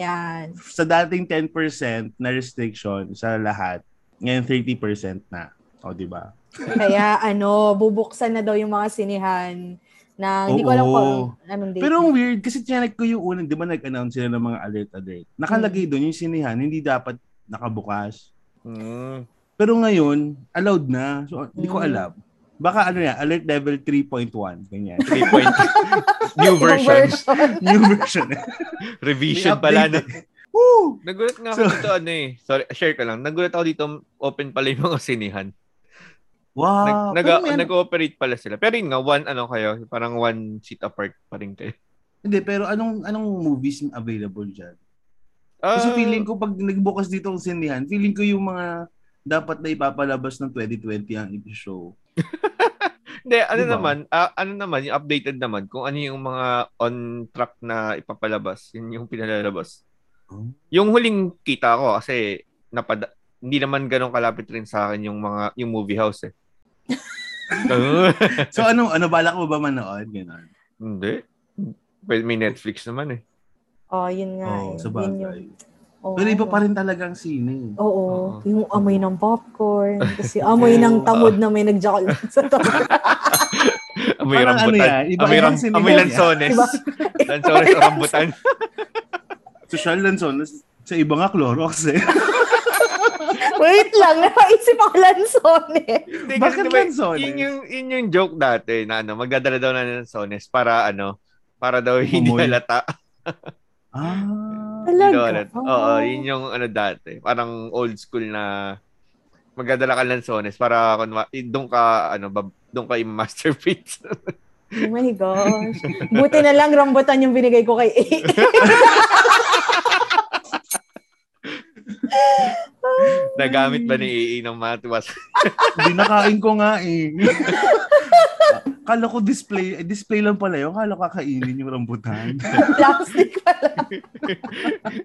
Yan. sa dating 10% na restriction sa lahat, ngayon 30% na. O, di ba? Kaya ano, bubuksan na daw yung mga sinihan na hindi ko alam kung anong date. Pero ang weird, kasi tiyanak ko yung unang, di ba nag-announce sila ng mga alert-alert. Nakalagay doon yung sinihan, hindi dapat nakabukas. Mm. Pero ngayon, allowed na. So, hindi ko Mm. alam. Baka ano yan, alert level 3.1. Ganyan. 3 point. New Yung version. New version. Revision pala na. Woo! Nagulat nga ako So- dito ano eh. Sorry, share ko lang. Nagulat ako dito open pala yung mga sinihan. Wow. Nag, nag, nag-ooperate pala sila. Pero yun nga, one ano kayo, parang one seat apart pa rin kayo. hindi, pero anong anong movies available dyan? Kasi Ah, feeling ko pag nagbukas dito ang sinihan, feeling ko yung mga dapat na ipapalabas ng 2020 ang i-show. Hindi, ano Diba? naman, ah, ano naman, yung updated naman, kung ano yung mga on track na ipapalabas, yun yung pinalalabas. Yung huling kita ko kasi napad hindi naman ganun kalapit rin sa akin yung mga yung movie house eh. So ano ano balak mo ba manood ganun? hindi. Well, may Netflix naman eh. Oh, yun nga. Oo, eh. sa Yun bagay. yung, oo. Pero iba pa rin talagang sine. Oo, Oo. yung amoy ng popcorn, kasi amoy ng tamod na may nagjakal sa tamod. Amoy Parang ano rambutan. yan, iba amoy, ram, sinigang amoy lansones. Iba- lansones o rambutan. Social Lanzon, sa iba nga Clorox eh. Wait lang, napaisip ako lanson. Hindi, Bakit diba, lansones? Yun yung, yun yung joke dati na ano, magdadala daw na ng lansones para ano, para daw hindi Umoy. halata. Ah. Talaga? daw halata. Oo, yun yung ano dati. Parang old school na magdadala ka ng lansones para doon ka ano, bab, doon ka yung masterpiece. Oh my gosh. Buti na lang rambutan yung binigay ko kay A. Nagamit ba ni AA ng matuwas? Hindi nakain ko nga eh. Kala ko display, eh, display lang pala yun. Kala ko kakainin yung rambutan. Plastic pala.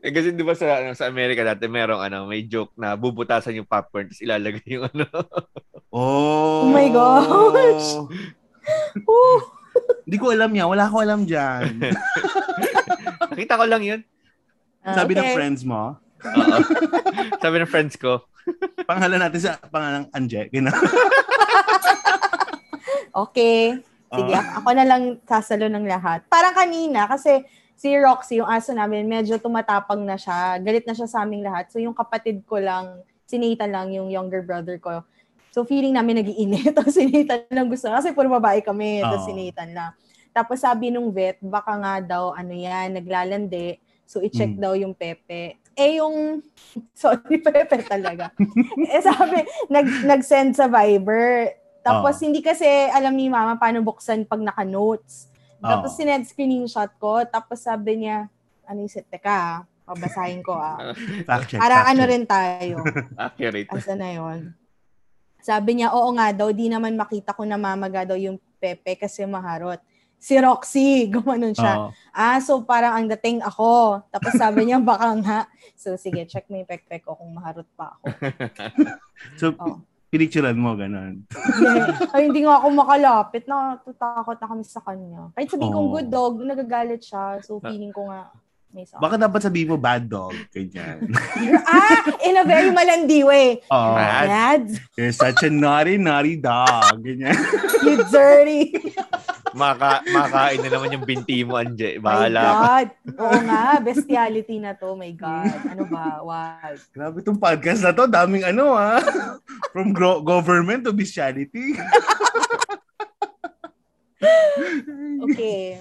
eh, kasi di ba sa, ano, sa Amerika dati merong ano, may joke na bubutasan yung popcorn tapos ilalagay yung ano. Oh. Oh my gosh. Hindi ko alam yan. Wala ko alam dyan. Nakita ko lang yun. Sabi ng Okay. friends mo, Oo. Sabi ng friends ko. pangalan natin sa pangalan ng Anje. Gina. Okay. Sige, Ah. ako na lang sasalo ng lahat. Parang kanina, kasi si Roxy, yung aso namin, medyo tumatapang na siya. Galit na siya sa aming lahat. So yung kapatid ko lang, si Nathan lang, yung younger brother ko. So feeling namin nagiinit. Tapos si Nathan lang gusto. Kasi puro babae kami. Tapos si. Nathan lang. Tapos sabi nung vet, baka nga daw, ano yan, naglalande. So i-check Mm. daw yung Pepe. Eh yung, sorry Pepe talaga. eh sabi, nag, nag-send sa Viber. Tapos Oo. hindi kasi alam ni mama paano buksan pag naka-notes. Tapos Oo. sinend screenshot ko. Tapos sabi niya, ano yung teka, ah, babasahin ko ah. Fact check. Para fact ano check. rin tayo. Accurate. Asa na yon? Sabi niya, oo nga daw, di naman makita ko na mamaga daw yung Pepe kasi maharot. Si Roxy, gumanon siya. Oo. Ah, so parang ang dating ako. Tapos sabi niya, baka nga. So sige, check mo yung pekpek ko kung maharot pa ako. So, Oo. pinicturean mo, ganun. Hindi. Ay, hindi nga ako makalapit. Natatakot na kami sa kanya. Kahit sabihin kong Oo. good dog, nagagalit siya. So feeling ko nga, may sa Baka dapat sabihin mo bad dog. Ganyan. ah, in a very malandi way. Oh, Mad. Dad, you're such a naughty, naughty dog. Ganyan. you dirty. Maka, makain na naman yung binti mo, Anje. My Bahala ka. God. Oo nga, bestiality na to. My God. Ano ba? Wag. Grabe itong podcast na to. Daming ano ah. From gro- government to bestiality. Okay.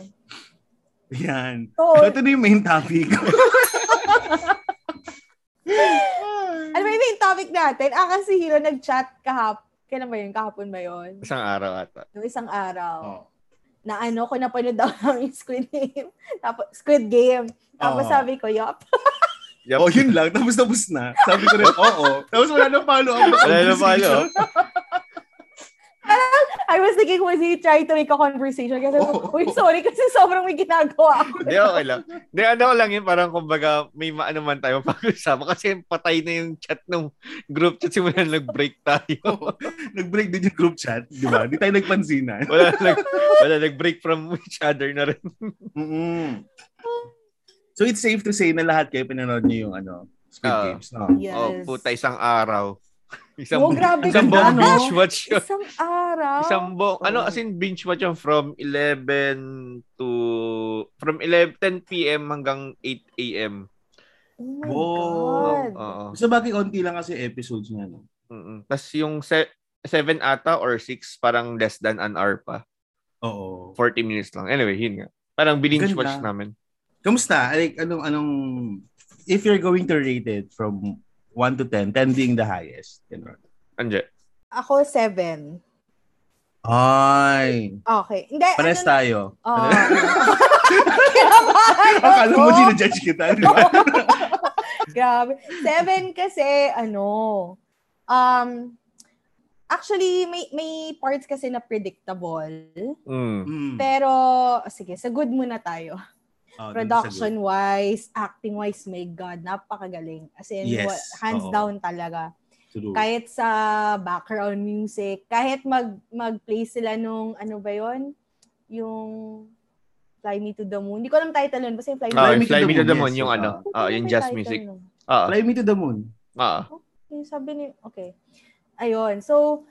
Yan. So, ito na yung main topic. ano ba yung main topic natin? Ah, kasi Hiro nag-chat kahap. Kailan ba yun? Kahapon ba yun? Isang araw ata. Yung isang araw. Oh. Na ano, kung napanood daw ng Squid Game. Tapos, Squid Game. Tapos Oo. sabi ko, yup. Yup. Oh, yun lang. Tapos tapos na. Sabi ko rin, oo. Tapos wala nang follow-up. na Wala na conversation. I was thinking, was he trying to make a conversation? Kasi, Oo. uy, sorry, kasi sobrang may ginagawa ako. Hindi, okay lang. Hindi, ano lang yun, parang kumbaga may maano man tayo pag-usapan kasi patay na yung chat ng group chat simula nag-break tayo. Nag-break din yung group chat. Di ba? Di tayo nagpansinan. Wala, nag, wala nag-break from each other na rin. mm So it's safe to say na lahat kayo pinanood niyo yung ano, Squid Oo. Games. No? Yes. Oh, puta, isang araw. Isang, Oh, grabe isang buong na. binge watch yun. Isang araw. Isang buong, ano, as in binge watch yun from 11 to, from 11, 10 p.m. hanggang 8 a.m. Oh my Wow. God. Oo. Sa bagay, konti lang kasi episodes niya. No? Mm-mm. Tapos yung 7 ata or 6, parang less than an hour pa. Oo. 40 minutes lang. Anyway, yun nga. Parang binge Ganda. watch namin. Kamusta? Like, anong, anong, if you're going to rate it from 1 to 10, 10 being the highest. Ganun. Anje. Ako, seven. Ay. Okay. Hindi, Pares ano, tayo. Oh. Akala mo sinajudge kita. di ba? Grabe. Seven kasi, ano, um, actually, may, may parts kasi na predictable. Mm. Mm. Pero, sige, sa good muna tayo. Oh, good. production-wise, acting-wise, my God, napakagaling. As in, Yes, wa- hands oo. down talaga. True. Kahit sa background music, kahit mag, mag-play sila nung, ano ba yon Yung Fly Me to the Moon. Hindi ko alam title nun. Basta yung Fly Me Ah, Fly Me to Fly the Me to Moon, the Moon, yes, yung yes, ano. Ah, yun yung jazz title music. Ah, Fly Me to the Moon. ah. Yung sabi ni, okay. Ayun. So,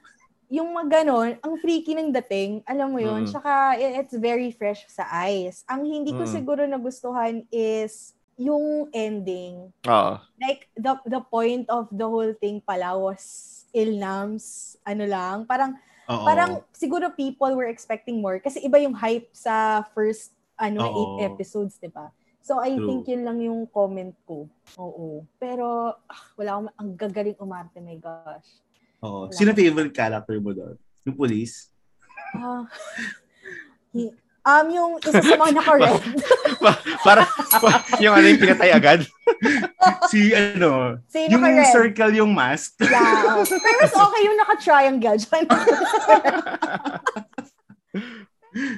yung mga ganon, ang freaky ng dating, alam mo yun, Mm. tsaka it's very fresh sa eyes. Ang hindi ko Mm. siguro nagustuhan is yung ending. Ah. Like, the, the point of the whole thing pala was Ilnam's, ano lang, parang, Oo. parang siguro people were expecting more kasi iba yung hype sa first, ano, Oo. eight episodes, di ba? So, I True. think yun lang yung comment ko. Oo. Pero, ah, wala akong, ang gagaling umarte, my gosh. Oo. Sino favorite character mo doon? Yung police? Ah. Hi- um, yung isa sa mga naka-red. Para, pa- yung ano yung pinatay agad. si ano? si yung naka-red. circle yung mask? Yeah. oh. Pero mas okay yung naka-triangle. Diyan.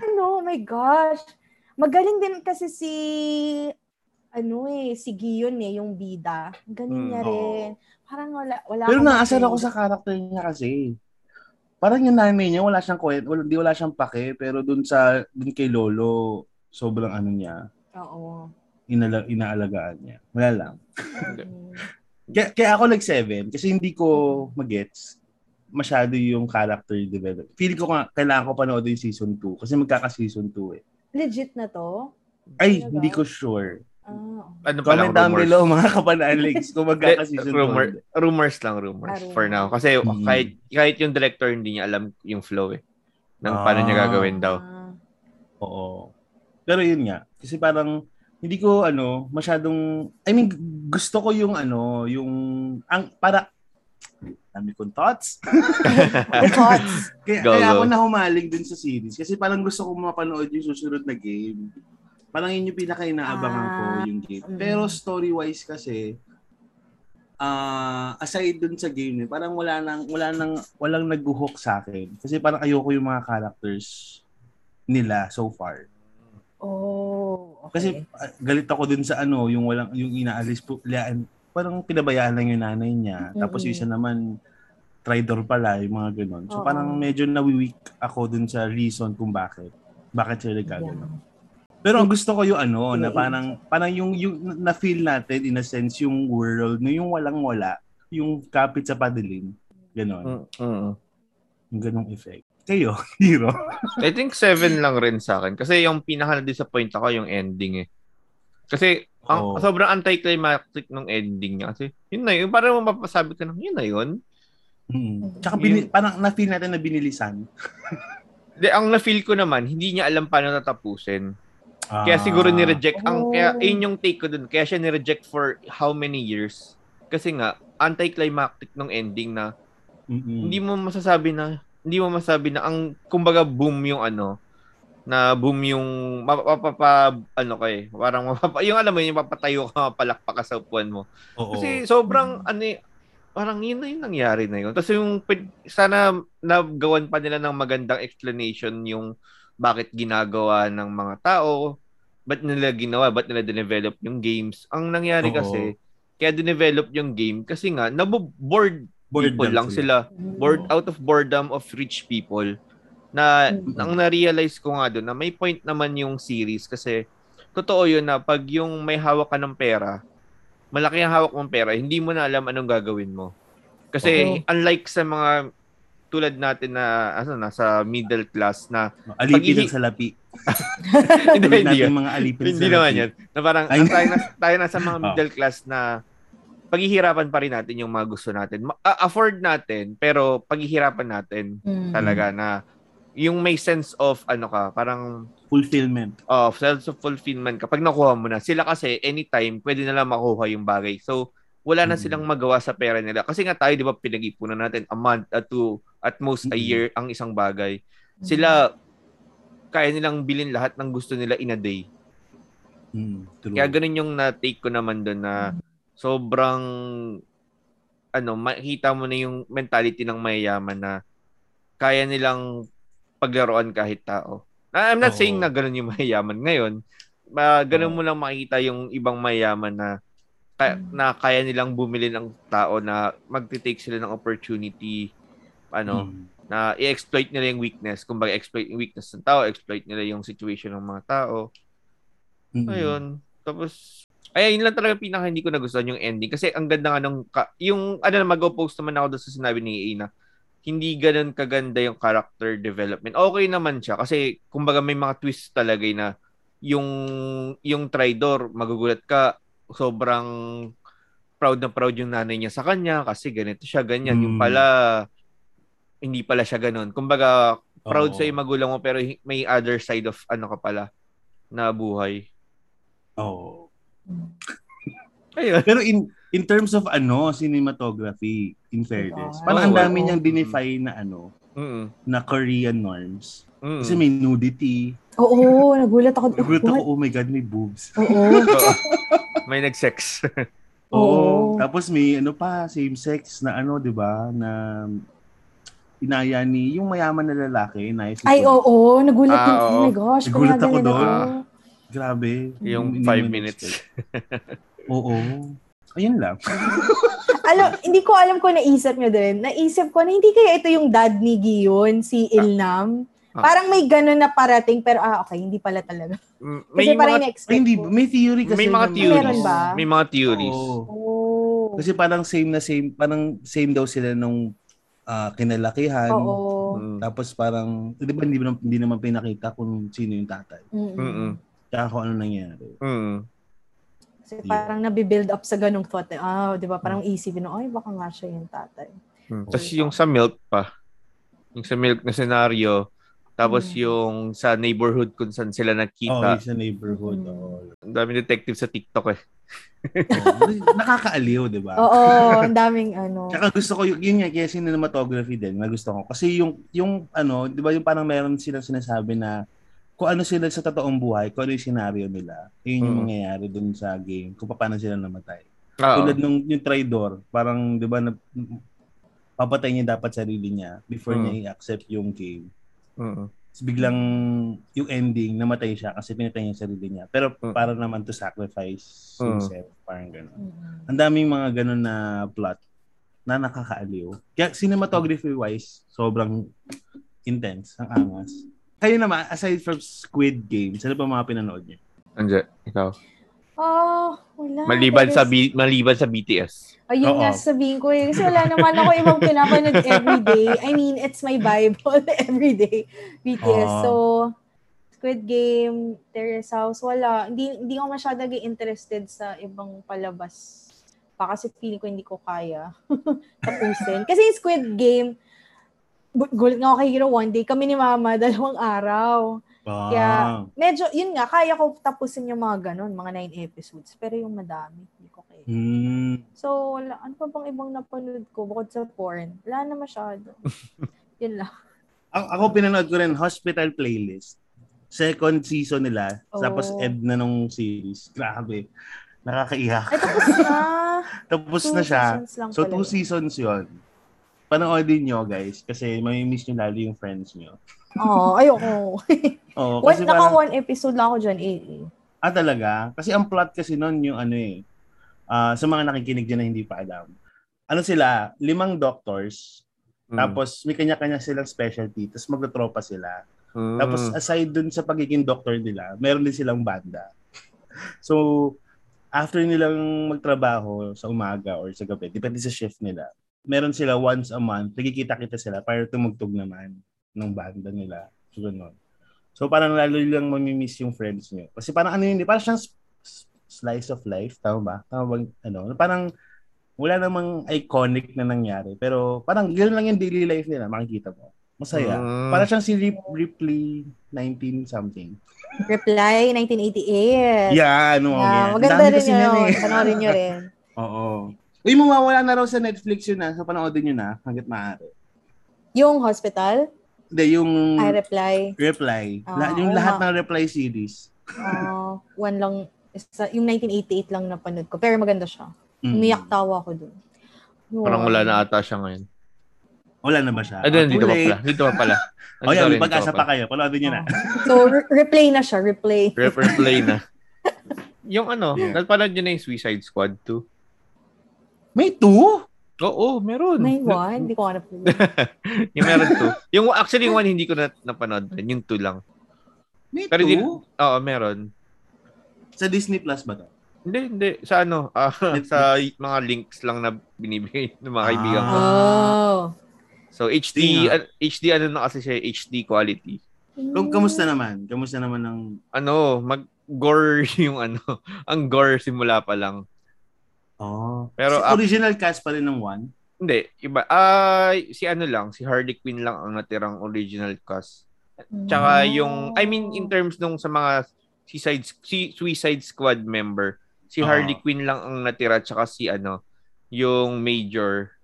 ano, oh my gosh. Magaling din kasi si ano eh, si Gion eh, yung bida. Galing Hmm, niya rin. Parang wala, wala Pero naasar ako sa character niya kasi. Parang yung nanay niya, wala siyang kwento, wala, di wala siyang pake, pero dun sa, dun kay Lolo, sobrang ano niya, Oo. inala, inaalagaan niya. Wala lang. Kaya, kaya ako like seven, kasi hindi ko magets masyado yung character development. Feeling ko nga, kailangan ko panood yung season 2 kasi magkaka-season 2 eh. Legit na to? Ay, Talaga? hindi ko sure. Ah, Ano pa lang, Comment down rumors. below mga kapanaligs kung magkaka-season 2. Rumor, rumors lang, rumors Ah, for now. Kasi Mm. kahit kahit yung director hindi niya alam yung flow eh. Ng Ah. paano niya gagawin daw. ah. Oo. Pero yun nga, kasi parang hindi ko ano, masyadong I mean gusto ko yung ano, yung ang para dami kong thoughts. Thoughts? Kaya, Go, kaya go. ako nahumaling dun sa series kasi parang gusto ko mapanood yung susunod na game. Parang yun yung pinaka-inaabangan ko Ah, yung game. mm. Pero story-wise kasi ah aside dun sa game, parang wala nang wala nang walang nag-hook sa akin. Kasi parang ayoko yung mga characters nila so far. Oh, okay. Kasi ah, galit ako dun sa ano, yung walang yung inaalis po, laan, parang pinabayaan lang yung nanay niya. Tapos yung Mm-mm. isa naman traitor pala, yung mga ganun. So Oo. parang medyo nawiweak ako dun sa reason kung bakit. Bakit sila gagawin. Yeah. Pero ang gusto ko yung ano, na parang, parang yung, yung na-feel natin in a sense yung world, no, yung walang-wala, yung kapit sa padilim. Ganon. Mm, mm. Yung ganong effect. Kayo, hero. I think seven lang rin sa akin. Kasi yung pinaka-disappoint ako yung ending eh. Kasi ang Oo. sobrang anticlimactic nung ending niya. Kasi yun na yun. Parang mapapasabi ka na, yun na yun. Mm. Tsaka bini- parang na-feel natin na binilisan. De, ang na-feel ko naman, hindi niya alam paano tatapusin. Ah. Kaya siguro ni-reject. Oh. Ang, kaya, yun yung take ko dun. Kaya siya ni-reject for how many years. Kasi nga, anticlimactic nung ending na Mm-mm. hindi mo masasabi na hindi mo masabi na ang kumbaga boom yung ano na boom yung mapapapa ano kay parang mapapa, yung alam mo yung mapatayo ka mapalakpak ka sa upuan mo Oo. kasi sobrang ano eh, parang yun na yung nangyari na yun tapos yung sana nagawan pa nila ng magandang explanation yung bakit ginagawa ng mga tao ba't nila ginawa ba't nila dinevelop yung games ang nangyari Oo. kasi kaya dinevelop yung game kasi nga naboboard Bored people lang sila Mm. bored out of boredom of rich people na Mm. ang na-realize ko nga doon na may point naman yung series kasi totoo yun na pag yung may hawak ka ng pera malaki ang hawak mong pera hindi mo na alam anong gagawin mo kasi unlike sa mga tulad natin na ano nasa middle class na Alipin Pag-ihi- ng salapi. hindi, Tulad hindi, natin yun. mga alipin hindi sa naman salapi. yan na parang Ay. tayo, na, tayo nasa mga Oh. middle class na paghihirapan pa rin natin yung mga gusto natin Ma- afford natin pero paghihirapan natin Mm. talaga na yung may sense of ano ka, parang Fulfillment. of sense of fulfillment kapag nakuha mo na. Sila kasi anytime pwede nila makuha yung bagay. So wala na Mm. silang magawa sa pera nila. Kasi nga tayo, di ba, pinag-ipunan natin a month, a two, at most a Mm. year ang isang bagay. Sila, kaya nilang bilhin lahat ng gusto nila in a day. Mm, true. Kaya ganun yung na-take ko naman doon na sobrang ano, makita mo na yung mentality ng mayayaman na kaya nilang paglaruan kahit tao. Na- I'm not Oo. saying na ganun yung mayayaman ngayon. Ma, ganun mo lang makikita yung ibang mayaman na kaya, na kaya nilang bumili ng tao na magte-take sila ng opportunity ano Mm. na i-exploit nila yung weakness. Kumbaga exploit yung weakness ng tao, exploit nila yung situation ng mga tao. Mm. Ayun. Tapos ay yun lang talaga pinaka hindi ko nagustuhan yung ending kasi ang ganda nga nung ka- yung ano mag-oppose naman ako doon sa sinabi ni Ina hindi ganun kaganda yung character development. Okay naman siya kasi kumbaga may mga twist talaga eh na yung yung Tridor magugulat ka sobrang proud na proud yung nanay niya sa kanya kasi ganito siya ganyan yung Mm. pala hindi pala siya ganun. Kumbaga proud Oo. sa yung magulang mo pero may other side of ano ka pala na buhay. Oo. Ayun. Pero in in terms of ano, cinematography, in fairness, Diba? parang ang dami niyang dinefy na ano, Mm. na Korean norms. Mm. Kasi may nudity. Oo, nagulat ako. Nagulat ako, oh my God, may boobs. Oo. May nag-sex. Oo. Oo. Tapos may ano pa, same sex na ano, 'di ba? Na inaya ni yung mayaman na lalaki, nice. Ay, oo. Nagulat Ah, din. Oh my gosh. Nagulat ako doon. ako. Grabe. yung Hindi five mo minutes. in-expect. Oo. Ayun lang. alam, hindi ko alam kung naisip nyo din. Naisip ko na hindi kaya ito yung dad ni Gion, si Ilnam. Ah. Parang may ganun na parating, pero ah, okay, hindi pala talaga. Mm, Kasi May parang mga, in-expect Ay, hindi, ko. may theory kasi. may mga na- theories. Ba? May mga theories. Oo. Oh. Kasi parang same na same, parang same daw sila nung ah, kinalakihan. Oo. Mm. Tapos parang, di ba hindi, hindi naman pinakita kung sino yung tatay. Mm-mm. Tsaka kung ano nangyari. Mm. Kasi Yeah. parang nabibuild up sa ganung thought. eh, Ah, di ba? Parang isipin na, ay, baka nga siya yung tatay. Mm. Tapos yung sa milk pa. Yung sa milk na senaryo. Tapos Mm. yung sa neighborhood kung saan sila Oh, nakita. sa neighborhood. Mm. oo. Ang dami detective sa TikTok eh. Oo. Nakakaaliw, di ba? Oo, ang daming ano. Tsaka gusto ko, yun, yun nga, kaya cinematography din, na gusto ko. Kasi yung, yung ano, di ba yung parang meron silang sinasabi na kung ano sila sa totoong buhay, kung ano yung scenario nila, yun yung Mm. mangyayari dun sa game, kung paano sila namatay. Oo. Tulad nung yung Tridor, parang, di ba, na, papatay niya dapat sarili niya before Mm. niya i-accept yung game. Mm. Tapos biglang yung ending, namatay siya kasi pinatay niya yung sarili niya. Pero Mm. para naman to sacrifice Mm. himself, parang gano'n. Mm. Ang daming mga ganun na plot na nakakaaliw. Kaya cinematography-wise, sobrang intense, ang angas. Kayo naman, aside from Squid Games, ano pa mga pinanood niyo? Anje, ikaw. Ah, wala. Maliban sa B- maliban sa BTS. Ayun Oo. nga sabihin ko eh. Kasi wala naman ako ibang pinapanood everyday. I mean, it's my Bible everyday. BTS. Oo. So, Squid Game, Terrace House, wala. Hindi, hindi ako masyado naging interested sa ibang palabas. Pa kasi feeling ko hindi ko kaya tapusin. Kasi yung Squid Game, gulat nga ako kay Hero one day, kami ni Mama, dalawang araw. Ah, Kaya, medyo, yun nga, kaya ko tapusin yung mga ganun, mga nine episodes. Pero yung madami, hindi ko kaya. hmm, So, wala. Ano pa bang ibang napanood ko bukod sa porn? Wala na masyado. Yun lang. ako, ako pinanood ko rin Hospital Playlist. Second season nila, Oh. tapos end na nung series. Grabe. Nakakaiyak. Ay, tapos na. Tapos Two na siya. seasons lang So, two yun. seasons yon Panoodin nyo, guys. Kasi may miss nyo lalo yung friends nyo. Oo, ayoko. Oo, kasi naka parang, one episode lang ako dyan, eh. ah talaga? Kasi ang plot kasi nun yung ano eh, ah, sa mga nakikinig dyan na hindi pa alam. Ano sila, limang doctors, Mm. tapos may kanya-kanya silang specialty, tapos magtotropa sila. Mm. Tapos aside dun sa pagiging doctor nila, meron din silang banda. So, after nilang magtrabaho sa umaga or sa gabi, depende sa shift nila, meron sila once a month, nagkikita-kita sila para tumugtog naman ng banda nila. So, ganun. So, parang lalo lang mamimiss yung friends nyo. Kasi parang ano yun, parang siyang slice of life, tama ba? Tama ba? Ano? Parang wala namang iconic na nangyari. Pero parang gano'n lang yung daily life nila, makikita mo. Masaya. Mm. Para siyang si Rip, Ripley 19 something. Reply, 1988. Yeah, ano Yeah, yan. maganda rin kasi yun. eh. Panoorin nyo rin. Oo. Uy, mawawala na raw sa Netflix yun na. So, panoodin nyo na hanggat maaari. Yung hospital, Hindi, yung I reply. Reply. Ah, La- yung lahat ng Reply series. ah, one lang, isa, yung 1988 lang napanood ko. Pero maganda siya. Mm. Umiyak tawa ko dun. Yun. Parang wala na ata siya ngayon. Wala na ba siya? Ah, dito pa pala. Dito pa pala. O yan, Sorry, may pag-asa pa kayo. Panoodin nyo na. So, re- replay na siya. Replay. Refer play na. Yung ano, Yeah. napanood nyo na yung Suicide Squad 2? May two? Oo, meron. May one? Hindi ko hanap po. yung meron 2. Yung actually yung one hindi ko na napanood yung 2 lang. May Pero two? di- Oo, meron. Sa Disney Plus ba to? Hindi, hindi. Sa ano, ah, Netflix. sa mga links lang na binibigay ng mga kaibigan ko. Oh. So, HD, ah, HD ano na kasi siya, HD quality. Kung kamusta naman? Kamusta naman ng Ano, mag-gore yung ano, ang gore simula pa lang. Oh. Pero, Si ah, original cast pa rin ng one? Hindi, iba. Ah, si ano lang, si Harley Quinn lang ang natirang original cast. Tsaka yung, I mean, in terms nung sa mga Suicide, si Suicide Squad member, si Oo. Harley Quinn lang ang natira, tsaka si ano, yung Major,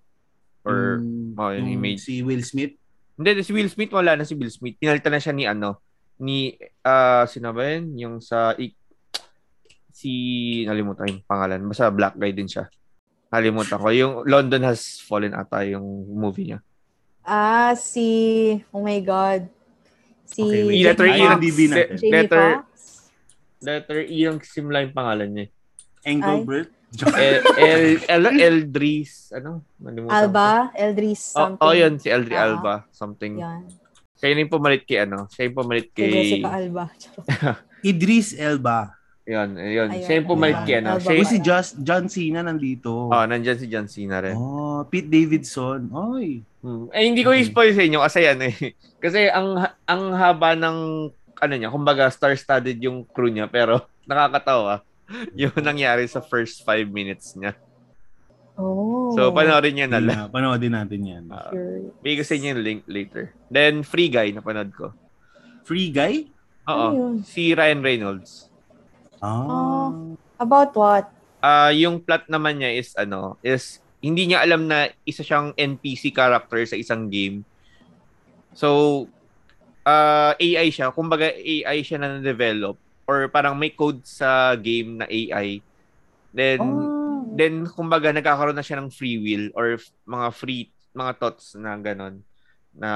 or, Yung- oh, yung yung image. si Will Smith? hindi, si Will Smith, wala na si Will Smith. Pinalitan na siya ni ano, ni, ah, sino ba yun? Yung sa, si, nalimutan yung pangalan. Basta black guy din siya. Nalimutan ko. Yung London Has Fallen ata yung movie niya. Ah, si... Oh my God. Si... Okay, wait. Letter E lang. Letter, Foxx? letter E yung simula yung pangalan niya. Engelbert? El, El, El, Eldris, ano? Nalimutan ko. Alba? Eldris Oh, something. oh, yun, si Eldri Ah. Alba, something. Yan. Siya yun yung pumalit kay, ano? Siya yung pumalit Kay kay... Jessica Alba. Idris Elba. Yun, yun. Ayun, Siya yung pumalit ayun. kay, ano? Siya Uy, si Just, John Cena nandito. Oh, nandyan si John Cena rin. Oh, Pete Davidson. Oy. Hmm. Eh, hindi ko Okay. i-spoil sa inyo kasi yan eh. Kasi ang ang haba ng ano niya, kumbaga star-studded yung crew niya pero nakakatawa yung nangyari sa first five minutes niya. Oh. So, panoorin niyo na lang. Yeah, panoodin natin yan. Uh, Sure. bigay ko sa inyo yung link later. Then, Free Guy, napanood ko. Free Guy? Oo. Ano yun? Si Ryan Reynolds. Ah. About what? Ah, yung plot naman niya is ano, is hindi niya alam na isa siyang NPC character sa isang game. So, ah AI siya. Kumbaga, AI siya na na-develop or parang may code sa game na AI. Then, Oh. then kumbaga nagkakaroon na siya ng free will or mga free mga thoughts na ganon na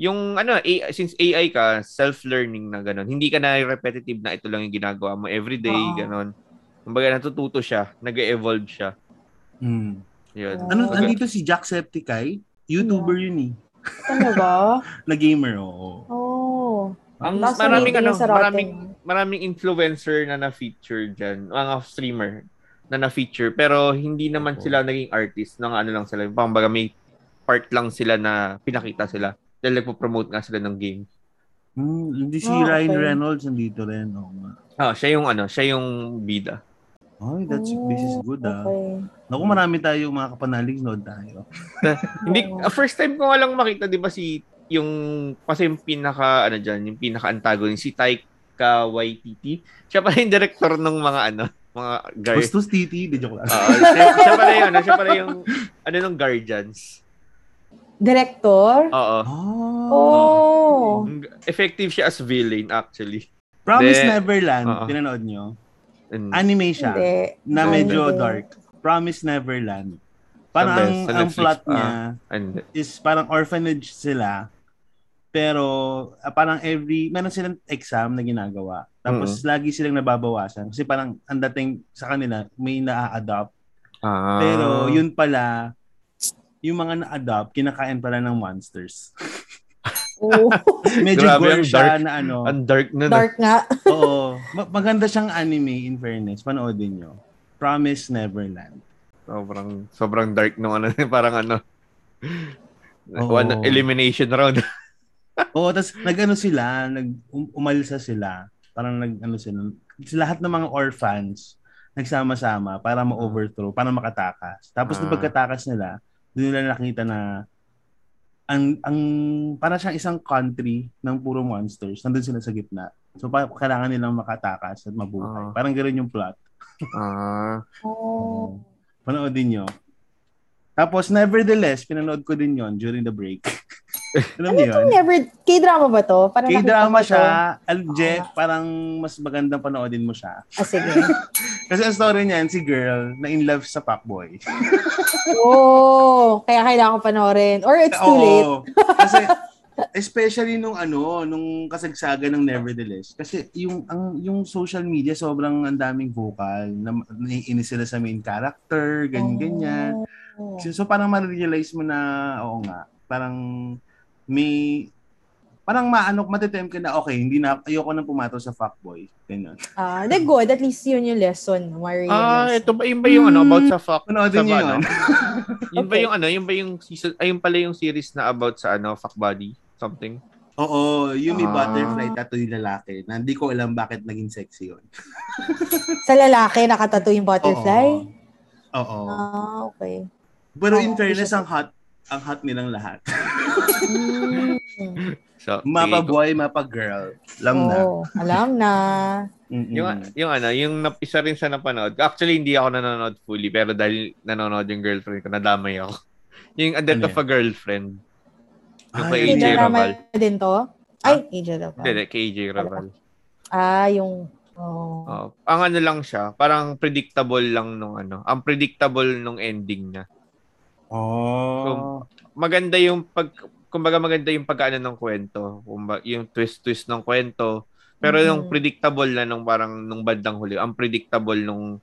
yung ano AI, since AI ka self-learning na ganon hindi ka na repetitive na ito lang yung ginagawa mo everyday Oo. ganon kumbaga natututo siya nag-evolve siya Hmm. yun Ano, Kumbaga- andito si Jacksepticeye? YouTuber yun eh. Talaga? Na gamer, oo. Oh. ang Tapos maraming ano maraming maraming influencer na na-feature diyan mga streamer na na-feature pero hindi naman Oo. sila naging artist ng ano lang sila kumbaga may part lang sila na pinakita sila dahil nagpo-promote nga sila ng game Hmm, hindi si Ah, Ryan okay. Reynolds nandito rin. Oo nga. ah siya yung ano siya yung bida Ay, that's, this is good ah. Okay. Naku, marami tayo mga kapanalig nood tayo. Hindi, uh, first time ko nga lang makita, di ba, si, yung, kasi yung pinaka, ano dyan, yung pinaka-antagonist, si Taika Waititi. Siya pala yung director ng mga, ano, mga guard. Bastos Titi, di joke lang. Oo, siya, siya pala yung, ano, siya pala yung, ano, ng Guardians. Director? Oo. Oh. Oh. Effective siya as villain, actually. Promise De- Neverland, Oo. pinanood nyo? And, Anime siya, Hindi. na Hindi. medyo dark. Promise Neverland. Parang ang, sa ang plot Ah. niya and, is parang orphanage sila. Pero ah, parang every, meron silang exam na ginagawa. Tapos lagi silang nababawasan. Kasi parang ang dating sa kanila, may na-adopt. ah, Pero yun pala, yung mga na-adopt, kinakain pala ng monsters. Oh. Medyo Grabe, gore ang siya dark. na ano. ang dark na na. Dark nga. Oo. Ma- maganda siyang anime in fairness. Panoodin nyo. Promise Neverland. Sobrang, sobrang dark nung ano, parang ano, Oo. one elimination round. Oo, tapos nag-ano sila, nag um- umalsa sila. Parang nag-ano sila. Lahat ng mga orphans nagsama-sama para ma-overthrow, para makatakas. Tapos Ah. nung pagkatakas nila, doon nila nakita na ang ang para siyang isang country ng puro monsters. Nandun sila sa gitna. So pa, kailangan nilang makatakas at mabuhay. Parang ganoon yung plot. ah, Oh. Panoodin nyo. Tapos, nevertheless, pinanood ko din yon during the break. Alam niyo yun? Never, K-drama ba to? Parang K-drama nakita ko to. siya. Alje, parang mas magandang panoodin mo siya. Ah, sige. Kasi ang story niyan, si girl na in love sa fuckboy. oh, kaya kailangan ko panoorin. Or it's too late. Oo. Kasi especially nung ano, nung kasagsagan ng Nevertheless. Kasi yung ang yung social media sobrang ang daming vocal na naiinis sila sa main character, ganyan ganyan. Oh. So, so parang ma-realize mo na oo nga, parang may parang maano matitem ka na okay, hindi na ayoko nang pumatol sa fuckboy. Ganyan. Ah, the good. At least yun yung lesson. Maria Ah, lesson. ito ba, yun ba yung ano, about sa fuck? Ano? yun. Yun ba yung ano, yun ba yung season, ay, yun pala yung series na about sa ano, fuck body? Something? Oo, yung may Ah. butterfly tattoo yung lalaki na hindi ko alam bakit naging sexy yun. Sa lalaki, nakatato yung butterfly? Oo. Oo. Ah, okay. Pero Oo, in fairness, ang hot, ang hot nilang lahat. Mm. So, Mapa boy, mapa girl. Alam na. Oo, alam na. Mm-mm. Yung, yung ano, yung isa rin sa napanood. Actually, hindi ako nanonood fully, pero dahil nanonood yung girlfriend ko, nadamay ako. Yung A Death Ano of a Girlfriend. Yung Ay, kay AJ Raval. din to? Ay, AJ Raval. Hindi, kay AJ Raval. Ah, yung... Oh. Oh, ang ano lang siya, parang predictable lang nung ano. Ang predictable nung ending niya. Oh. Maganda yung pag kumbaga maganda yung pagkaano ng kwento, kumbaga, yung twist-twist ng kwento. Pero Mhm. yung predictable na nung parang nung bandang huli, ang predictable nung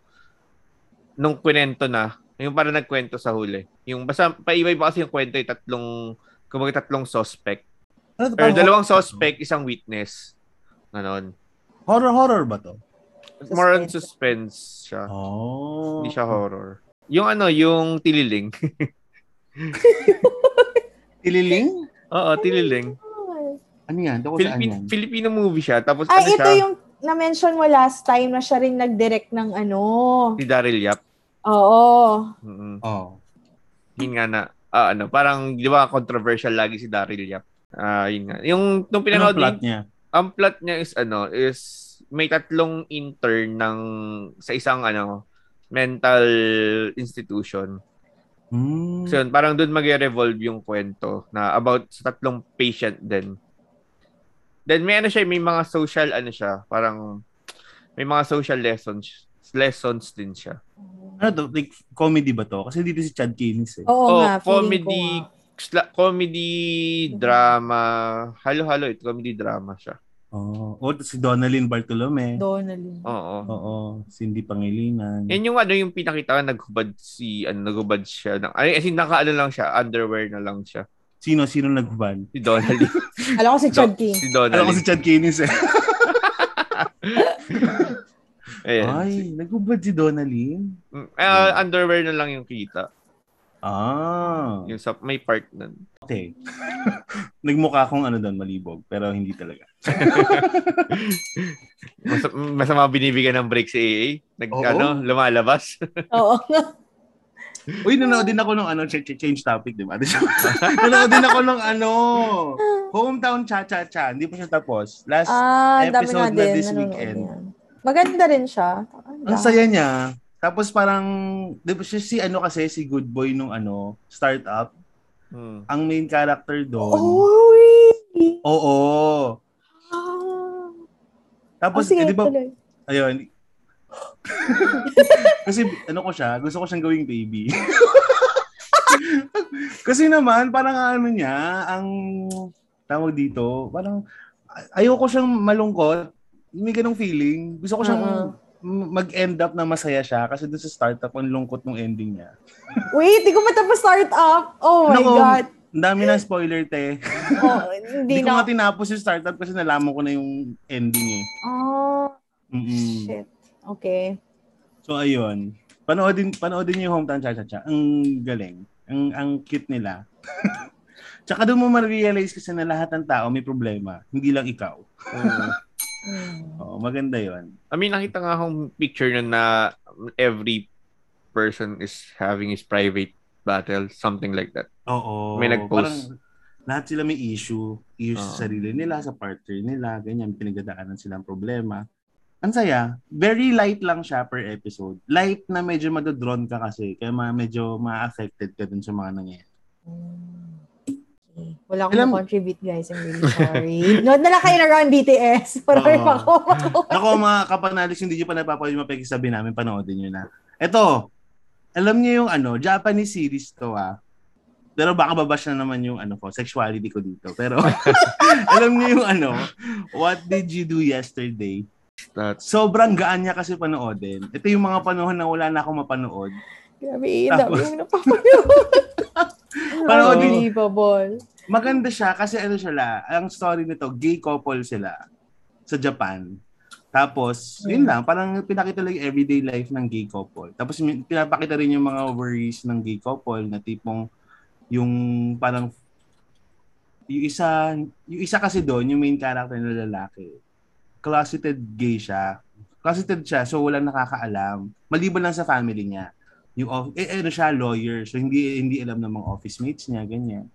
nung kwento na, yung parang nagkwento sa huli. Yung basta paiba-iba kasi yung kwento, yung tatlong kumbaga tatlong suspect. Ano Or dalawang horror- suspect, isang witness. Ganon. Horror horror ba to? More on suspense siya. Oh. Hindi siya horror. Yung ano, yung tililing. Tililing? Oo, tililing. Ano yan? Toko saan Philippine, yan? Filipino movie siya. Tapos Ay, ano ito siya? yung na-mention mo last time na siya rin nag-direct ng ano. Si Daryl Yap. Oo. Mm-mm. Oh. Yun nga na. Ah, ano, parang, di ba, controversial lagi si Daryl Yap. Ah, yun nga. Yung, nung Ano pinanood plot yung- niya? ang plot niya is, ano, is, may tatlong intern ng, sa isang, ano, mental institution. Hmm. So, yun, parang doon mag-revolve yung kwento na about sa tatlong patient din. Then, may ano siya, may mga social, ano siya, parang, may mga social lessons, lessons din siya. Ano to? Like, comedy ba to? Kasi dito si Chad Kinis eh. Oo Oh, nga, comedy, sla- comedy, drama, halo-halo, ito, comedy drama siya. Oh. O, si Donalyn Bartolome. Donalyn. Oo. Oo. Cindy Pangilinan. Yan yung ano yung pinakita naghubad si ano naghubad siya ng ay as in nakaano lang siya underwear na lang siya Sino? Sino nagbban? si Donnelly Alam ko si Chad King. si Alam ko si Chad Kinis eh. Ayan. Ay, nagbubad si Donalyn. Ah, underwear na lang yung kita Ah. yung sa may part nun Okay. Nagmukha akong ano doon, malibog. Pero hindi talaga. Mas, masama binibigyan ng break si AA nag Oo. ano lumalabas Oo. Uy, nanood din ako ng ano, ch- ch- change topic, di ba? nanood din ako ng ano, Hometown Cha-Cha-Cha. Hindi pa siya tapos. Last, ah, episode na din. this weekend. yan. Maganda rin siya. ang saya niya. Tapos parang, di ba siya si ano kasi, si Good Boy nung ano, startup. hmm. Ang main character doon. Oh, really? Oo. Ah. Tapos, oh, sige, eh, di ba, tuloy. ayun. kasi ano ko siya, gusto ko siyang gawing baby. kasi naman, parang ano niya, ang tawag dito, parang ay- ayoko siyang malungkot. May ganong feeling. Gusto ko siyang m- mag-end up na masaya siya kasi doon sa startup, ang lungkot ng ending niya. Wait, di ko pa tapos start up. Oh my Nako, God. Ang dami na spoiler, te. Oh, Hindi hindi ko na. nga tinapos yung startup kasi nalaman ko na yung ending eh. Oh, Mm-mm. shit. Okay. So ayun. Panoodin panoodin niyo yung Hometown Cha-Cha-Cha. Ang galing. Ang ang cute nila. Tsaka doon mo ma-realize kasi na lahat ng tao may problema, hindi lang ikaw. Hmm. Hmm. Oo, maganda 'yon. I mean nakita nga akong picture nun na every person is having his private battle something like that Oo. May nag-post. Parang lahat sila may issue. Issue sa sarili nila, sa partner nila, ganyan, pinagdadaanan silang problema. Ang saya. Very light lang siya per episode. Light na medyo madodron ka kasi, kaya ma- medyo ma-affected ka dun sa mga nangyayari. Okay. Wala akong Alam- contribute guys. I'm really sorry. Nood na lang kayo na run BTS. Para Oo. pa ako. Ako mga kapanalis, hindi nyo pa napapanood yung mapagsasabi namin, panoodin nyo na. Ito, alam niyo yung ano, Japanese series to ah. Pero baka babash na naman yung ano ko, sexuality ko dito. Pero alam niyo yung ano, what did you do yesterday? That's, Sobrang gaan niya kasi panoodin. Ito yung mga panahon na wala na akong mapanood. Grabe, Tapos- yung napapanood. Panoodin- Unbelievable. Maganda siya kasi ano siya la, ang story nito, gay couple sila sa Japan. Tapos, yun lang, parang pinakita lang yung everyday life ng gay couple. Tapos pinapakita rin yung mga worries ng gay couple na tipong yung parang yung isa yung isa kasi doon, yung main character na lalaki, closeted gay siya. Closeted siya, so walang nakakaalam. Maliban lang sa family niya. Yung eh, ano siya, lawyer. So hindi hindi alam ng mga office mates niya, ganyan.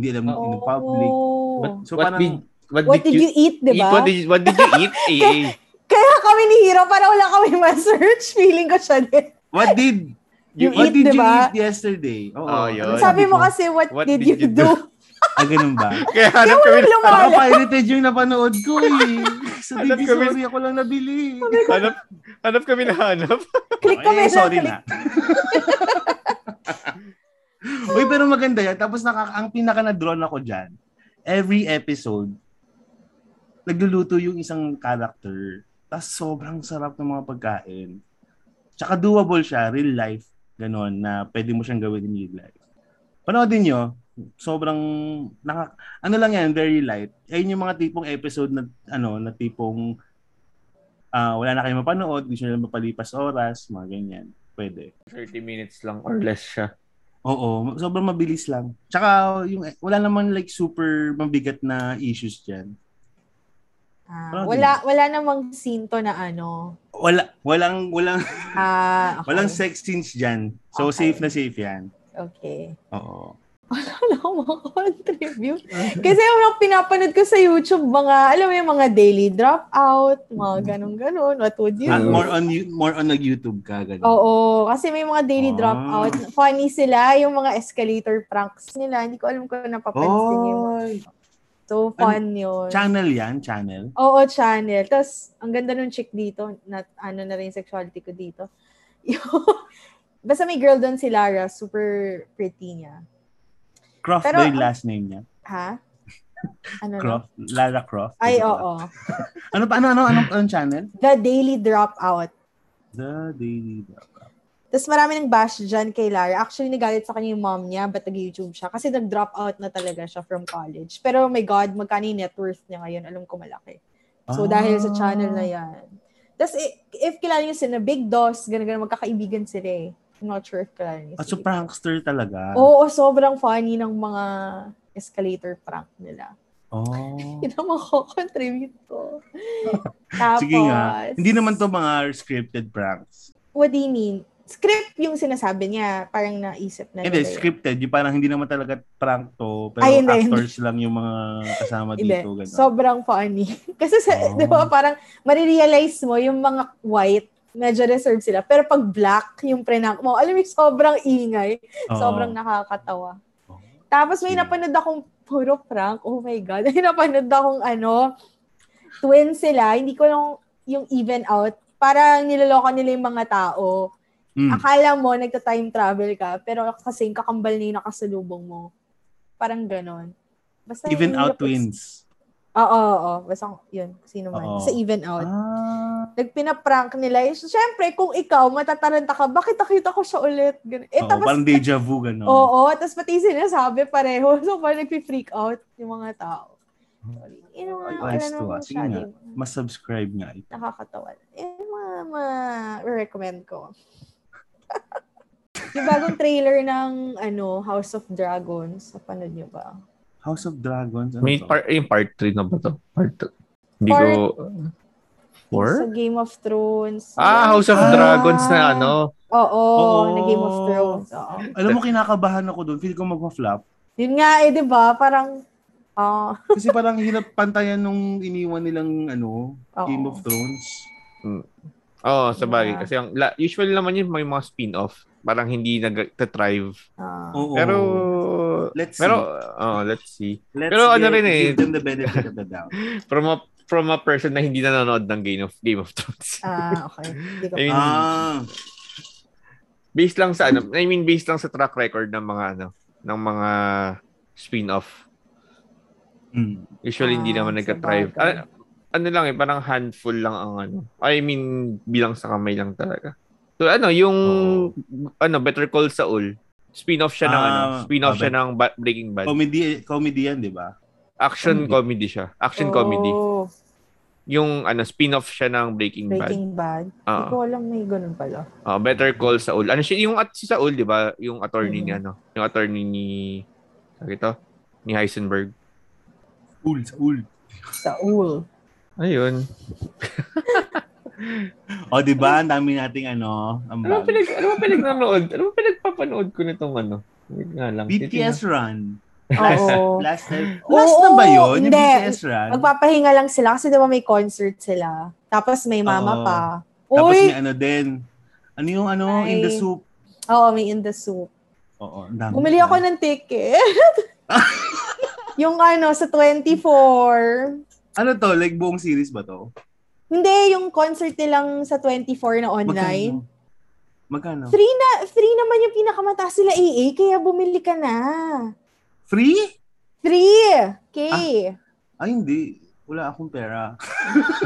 Hindi alam in the public. Oh. what, So what parang did, what, What did you eat, di eat? ba? What did, what did you eat? AA. Kaya kami ni Hiro, para wala kami ma-search. Feeling ko siya din. What did You what eat, did you diba? eat yesterday? Oo. Oh, yun. Sabi mo kasi, what, What did, did you, you do? Ah, ganun ba? Kaya hanap kami. Baka pirated yung napanood ko eh. Sa ko, Miss- sorry, ako lang nabili. hanap, hanap kami na hanap. Click kami Eh, na, sorry click. na. Uy, pero maganda yan. Tapos nakaka ang pinaka na-drawn ako dyan, every episode, nagluluto yung isang character. Tapos sobrang sarap ng mga pagkain. Tsaka doable siya, real life. Ganon, na pwede mo siyang gawin in real life. Panoodin nyo, sobrang, naka, ano lang yan, very light. Ayun yung mga tipong episode na, ano, na tipong, ah wala na kayo mapanood, gusto nyo lang mapalipas oras, mga ganyan. Pwede. 30 minutes lang or less siya. Oo, sobrang mabilis lang. Tsaka yung wala naman like super mabigat na issues diyan. Ah, Parang wala, wala namang sinto na ano. Wala walang walang Ah, okay. walang sex scenes diyan. So Okay. safe na safe 'yan. Okay. Oo. Wala akong makakontribute. Kasi yung mga pinapanood ko sa YouTube, mga, alam mo yung mga daily dropout, mga ganun-ganun. What would you Ah, do? more on more on nag-YouTube ka ganun. Oo, kasi may mga daily Ah. dropout. Funny sila, yung mga escalator pranks nila. Hindi ko alam kung napapansin yung Oy, So, fun yun. channel 'yan, channel. Oo, channel. Tapos, ang ganda nung chick dito, na, ano na rin sexuality ko dito. Yung, basta may girl doon si Lara, super pretty niya. Croft Pero- ba yung last name niya? Ha? Ano na? Croft, Lara Croft. Ay, oo. Ano pa ano ano anong, anong channel? The Daily Dropout. The Daily Dropout. Tapos marami ng bash dyan kay Lara. Actually, nagalit sa kanya yung mom niya, ba't nag-YouTube siya? Kasi nag-drop out na talaga siya from college. Pero my God, magkano yung net worth niya ngayon? Alam ko malaki. So, Ah. dahil sa channel na yan. Tapos, if kilala niyo sila, Big Doss, ganun-ganun, magkakaibigan sila eh. Not sure if kilala niyo Ah, so prankster talaga. Oo, sobrang funny ng mga escalator prank nila. Oh. Hindi na makakontribute ko. Tapos, Sige nga. Hindi naman to mga scripted pranks. What do you mean? Script yung sinasabi niya, parang naisip na Hindi, nila yun. scripted. Yung parang hindi naman talaga prank to. Pero Ay, hindi, actors lang yung mga kasama dito. Ganun. sobrang funny. Kasi sa, Oh. di ba, parang marirealize mo yung mga white, medyo reserved sila. Pero pag black, yung prank mo, alam mo, sobrang ingay. Oo. Sobrang nakakatawa. Oh. Tapos may Sige. napanood akong puro prank. Oh my God. May napanood akong ano, twin sila. Hindi ko lang yung even out. Parang niloloko nila yung mga tao. Mm. Akala mo, nagta-time travel ka, pero kasing kakambal na yung nakasalubong mo. Parang ganon. Basta Even out twins. Oo, oo, oo. Basta yun, sino man. Oo. Sa even out. Ah. Nagpina-prank nila. Eh, Siyempre, kung ikaw, matataranta ka, bakit nakita ko siya ulit? Ganun. Eh, Oo, tapos, parang deja vu, gano'n. oo, tapos pati sinasabi pareho. So, parang nagpi-freak out yung mga tao. Sorry. Yun yung mga, Ay, wala ah. Sige masyadong Mas subscribe nga. ito. nakakatawa. Eh, mga, ma-recommend ko. yung bagong trailer ng ano House of Dragons. Napanood nyo ba? House of Dragons. Ano May to? part, yung part 3 na ba to? Part 2. Hindi Part- ko... Sa 4? Game of Thrones. Ah, House of Ah! Dragons na ano. Oo, Oo. na Game of Thrones. Oo. Alam mo, kinakabahan ako doon. Feel ko magpa-flop. Yun nga eh, di ba? Parang, ah, Kasi parang hirap pantayan nung iniwan nilang ano, Oo. Game of Thrones. Oo, sa bagay. Yeah. Kasi ang, la, usually naman yun may mga spin-off. Parang hindi nag-thrive. ah. Oo. Pero... Let's pero, see. oh, let's see. Let's pero ano rin eh. Give them the benefit of the doubt. From a, from a person na hindi nanonood ng Game of, Game of Thrones. Ah, okay. Hindi I mean, ah. based lang sa ano, I mean based lang sa track record ng mga ano, ng mga spin-off. Mm. Usually hindi Ah, naman sa nagka-thrive. Ah, ano lang eh, parang handful lang ang ano. I mean, bilang sa kamay lang talaga. So ano, yung ano, Better Call Saul, spin-off siya ng Ah, ano, spin-off oh, siya ng ba- Breaking Bad. Comedy, comedy yan, di ba? Action comedy. comedy siya. Action comedy. Oh, Yung ano, spin-off siya ng Breaking, Bad. Breaking Bad. Hindi Ah. ko alam may ganun pala. Ah, Better Call Saul. Ano siya, yung at si Saul, 'di ba? Yung attorney Mhm. ni ano, yung attorney ni sabi ito, ni Heisenberg. Ul, ul. Saul. Ayun. O, di ba? Ang dami nating ano, ang Ano pinag ano ba pinagnonood? Ano ba pinagpapanood ko nitong ano? Wait nga lang. BTS Run. Last, Oo. last, last na ba yun? Yung Hindi. BTS Run? Magpapahinga lang sila kasi diba may concert sila. Tapos may mama Oo. pa. Tapos Uy! may ano din. Ano yung ano, in the Ay. soup. Oo, may in the soup. Oo, ang dami. Bumili ako ng ticket. yung ano, sa 24. Ano to? Like buong series ba to? Hindi, yung concert nilang sa 24 na online. Magkano? Magkano? Free na, free naman yung pinakamataas sila AA, kaya bumili ka na. Free? Free! Okay. Ay, hindi. Wala akong pera.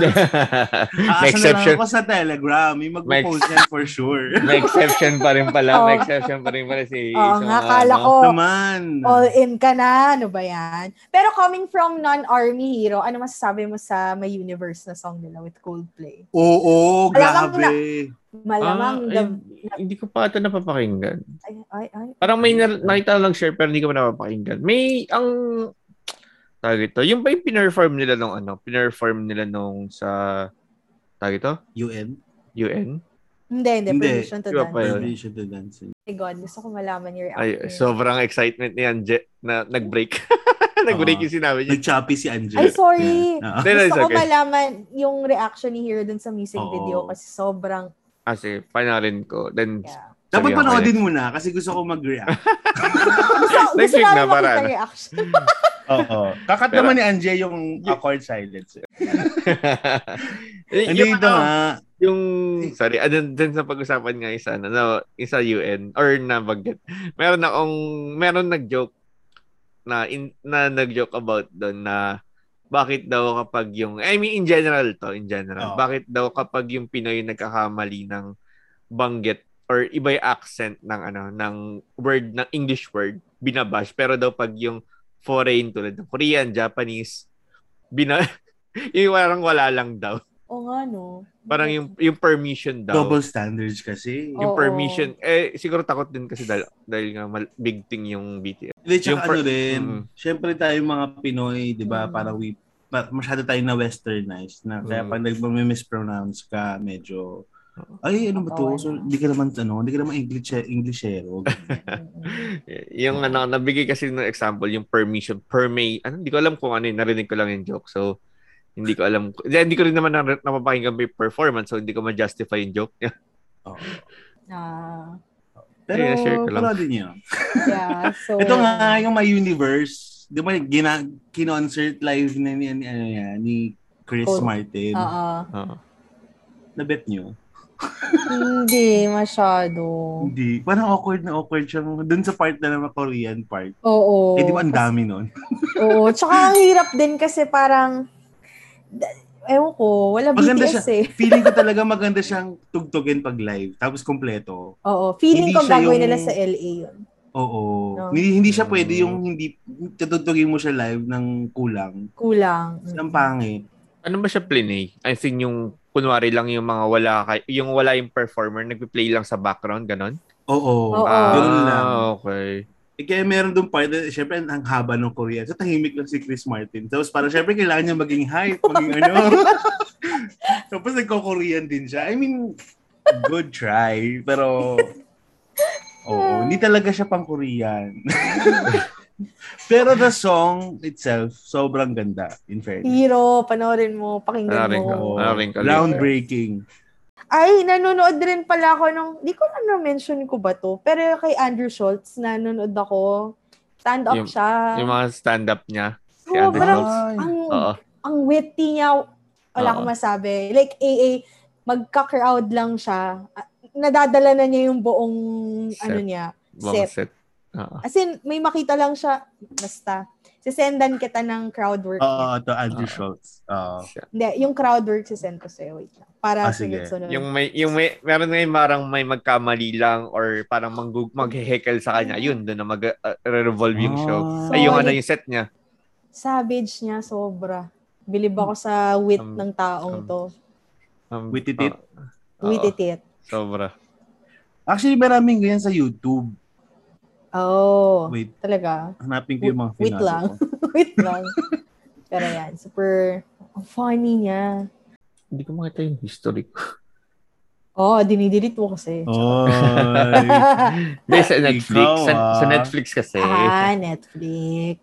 may Aasa exception. na lang ako sa Telegram. May magpo-post yan for sure. may exception pa rin pala. May Oo. exception pa rin pala si Oo sa nga, kala ano. ko, Naman. all in ka na. Ano ba yan? Pero coming from non-army hero, ano masasabi mo sa may universe na song nila with Coldplay? Oo, Malamang grabe. Malamang, Ah, the- ay, hindi ko pa ito napapakinggan. ay, ay, ay. Parang may nar- nakita lang share pero hindi ko pa napapakinggan. May ang tawag ito, yung ba yung pinerform nila nung ano, pinerform nila nung sa tawag ito, UN? UN? Hindi, hindi, Hindi. permission to dance. Permission to dance. Oh my God, gusto ko malaman your Ay, reaction. sobrang excitement niyan Je, na nag-break. nag-break Oo. yung sinabi niya. Nag-choppy si Angel. Ay, sorry. Yeah. It's Gusto ko okay. malaman yung reaction ni Hero dun sa music Oo. video kasi sobrang, Kasi panoorin ko. Then, yeah. Dapat ko, panoodin mo na kasi gusto ko mag-react. Gusto, gusto Next week namin na, para makita reaction. Oo. Kakat Pero- naman ni Anje yung awkward silence. Hindi yung, ito ano, nga. yung, sorry, ano, dun sa pag-usapan nga isa, ano, no, isa UN, or na bagget. Meron akong, meron nag-joke na, in, na nag-joke about doon na bakit daw kapag yung, I mean, in general to, in general, Oo. bakit daw kapag yung Pinoy nagkakamali ng banggit or iba yung accent ng ano ng word ng English word binabash pero daw pag yung foreign tulad ng Korean, Japanese bina yung parang wala lang daw. Oo nga, no. Parang yung yung permission daw. Double standards kasi. yung Oo. permission eh siguro takot din kasi dahil, dahil nga mal- big thing yung BTS. Hindi, tsaka Yung per- ano din, Mm. syempre tayo mga Pinoy, di ba, Mm. parang we, masyado tayo na westernized na kaya Mm. pag nag-mispronounce ka, medyo, ay, ano ba to? So, hindi ka naman, ano, hindi ka naman English, Englishero. yung ano nabigay kasi ng example yung permission permay ano hindi ko alam kung ano yun narinig ko lang yung joke so hindi ko alam hindi, hindi ko rin naman na, napapakinggan may performance so hindi ko ma-justify yung joke niya. Oo. Ah, Pero, Yeah, share ko lang. niyo. yeah, so... Ito nga, yung My Universe, di ba, gina, kinonsert live na ni, ni, ano yan, ni Chris Cool. Martin. Oo. Oo. Na-bet niyo? Hindi, masyado. Hindi. Parang awkward na awkward siya. Doon sa part na naman, Korean part. Oo. eh, di ba ang dami nun? Oo. Tsaka ang hirap din kasi parang, ewan ko, wala Maganda BTS eh. Feeling ko talaga maganda siyang tugtugin pag live. Tapos kompleto. Oo. Feeling Hindi ko siya gagawin yung- nila sa LA yun. Oo. No. Hindi, hindi siya Mm. pwede yung hindi tutugtugin mo siya live ng kulang. Kulang. Ang pangit. Ano ba siya plinay? I think yung kunwari lang yung mga wala kay yung wala yung performer nagpi-play lang sa background ganon. Oo. Oo. Ganun lang. Ah, okay. Eh, kaya meron doon part, na, syempre, ang haba ng Korean. So, tahimik lang si Chris Martin. Tapos, parang syempre, kailangan niya maging hype, maging ano. Tapos, nagko-Korean din siya. I mean, good try. Pero, oo, hindi talaga siya pang Korean. Pero the song itself, sobrang ganda, in fairness. Hero, panoorin mo, pakinggan mo. ko. Oo. Panoorin ko. Groundbreaking. Ay, nanonood rin pala ako nung, di ko na na-mention ko ba to, pero kay Andrew Schultz, nanonood ako. Stand up Yung- siya. Yung mga stand-up niya. si Andrew parang ang, Oo. ang witty niya, wala Oo. akong masabi. Like, AA, magka-crowd lang siya. Nadadala na niya yung buong, Set. ano niya, set. set. Oo. As in, may makita lang siya. Basta. Sisendan kita ng crowd work. Oo, niya. to Andrew Ah. Schultz. Oo. Hindi, yung crowd work sisend ko sa'yo. Wait lang. Para Ah, sige. sunod-sunod. Yung may yung may meron ngayon parang may magkamali lang or parang mag maghehekel sa kanya. Yun doon na mag uh, yung show. Ah. Ay yung ano yung set niya. Savage niya, sobra. Bilib ako sa wit Um, ng taong um, to. Um, Wititit? oo. Wititit. Sobra. Actually, maraming ganyan sa YouTube. Oh, Wait, talaga. hanapin ko yung mga Wait lang. Wait lang. Pero yan, super funny niya. Hindi ko makita yung history ko. Oh, dinidelete mo kasi. Oy. Hindi, sa Netflix. Ikaw, sa, ah. sa Netflix kasi. ah, Netflix.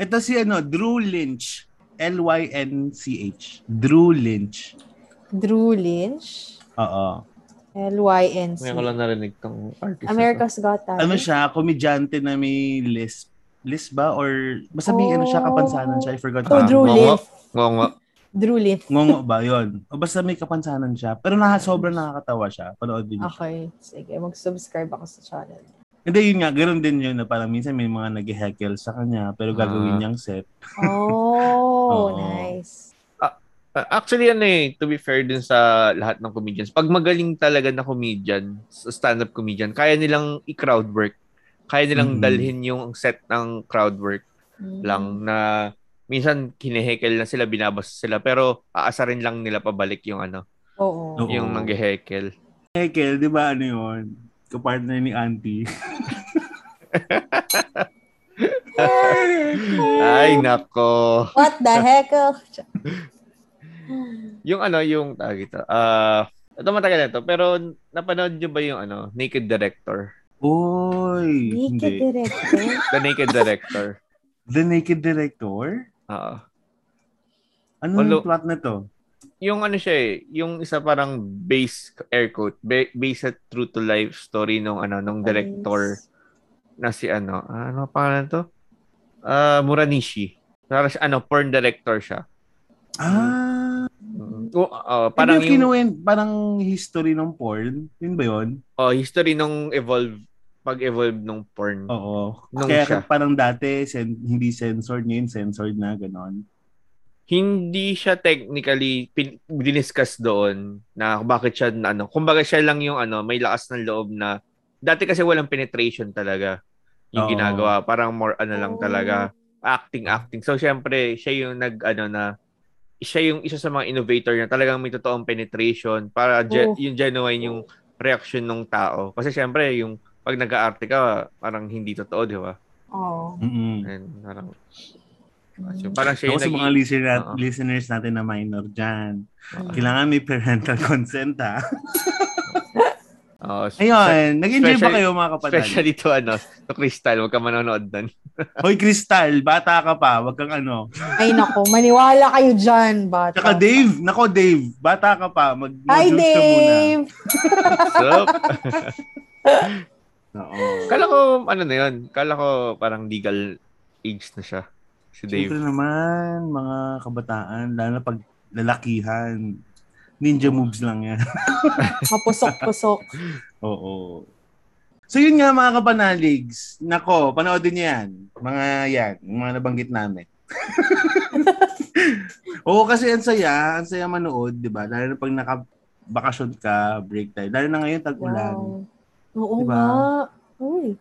Ito si ano, Drew Lynch. L-Y-N-C-H. Drew Lynch. Drew Lynch. Oo. L-Y-N-C. Ngayon ko lang narinig tong artist. America's Got Talent. Ano siya, komedyante na may lisp. Lisp ba? Or basta may ano siya, Oh. kapansanan siya. I forgot. Oh, Drew ngongo. Lynch. Ngongo. Drew Lynch. Ngongo ba yun? O basta may kapansanan siya. Pero na, sobrang nakakatawa siya. Panoodin niyo. Okay. Sige, mag-subscribe ako sa channel. Hindi, yun nga. Ganoon din yun na parang minsan may mga nag-heckle sa kanya pero gagawin Ah. niyang set. Oh, Oo. nice. Uh, Actually, ano eh, to be fair dun sa lahat ng comedians, pag magaling talaga na comedian, stand-up comedian, kaya nilang i-crowd work. Kaya nilang Mhm. dalhin yung set ng crowd work Mm. lang na minsan kinehekel na sila, binabasa sila, pero aasarin lang nila pabalik yung ano, Oo. Oo. yung nag-hekel. Heckle, di ba ano yun? Kapartner ni Auntie. Ay, nako. What the heck? Oh, Yung ano, yung tawag ito. Ah, ito matagal na to, pero napanood nyo ba yung ano, Naked Director? Oy! Naked Hindi. director? The Naked Director. The Naked Director? Oo. Ano yung plot na to? yung ano siya eh, yung isa parang base air quote, ba- based at true to life story nung ano nung director na si ano, ano pangalan to? Ah, Muranishi. Parang siya, ano, porn director siya. Ah! Oh, oh, Parang yung yung parang history ng porn. Yun ba yun? oh, history nung evolve pag-evolve nung porn. Oo. Nung Kaya siya. parang dati, sen- hindi censored, ngayon censored na, ganon. Hindi siya technically pin- diniscuss doon na bakit siya na ano. Kumbaga siya lang yung ano, may lakas ng loob na dati kasi walang penetration talaga yung Oo. ginagawa. Parang more ano lang talaga acting acting. So syempre siya yung nag ano na siya yung isa sa mga innovator na talagang may totoong penetration para Oh. ge- yung genuine yung reaction ng tao. Kasi syempre yung pag nag-aarte ka, parang hindi totoo, di ba? Oo. Mm-mm. And parang so, parang siya yung sa nag- mga listener, Oo. listeners natin na minor dyan, Oo. kailangan may parental consent ha. Oo, Ayun, nag-enjoy ba kayo mga kapatid? Especially to ano, to Crystal, huwag ka manonood doon. Hoy Crystal, bata ka pa, wag kang ano. Ay nako, maniwala kayo dyan, bata. Tsaka Dave, nako Dave, bata ka pa, mag Hi, modules ka muna. Dave! So, Oo. kala ko, ano na yun, kala ko parang legal age na siya. Si Siyempre Dave. naman, mga kabataan, lalo na pag lalakihan, ninja moves lang yan. Kapusok-pusok. Oo. So yun nga mga kapanaligs, nako, panoodin niyo yan. Mga yan, yung mga nabanggit namin. Oo, kasi ang saya, ang saya manood, di ba? Lalo na pag nakabakasyon ka, break time. Lalo na ngayon, tag-ulan. Wow. Oo Diba? nga. Uy.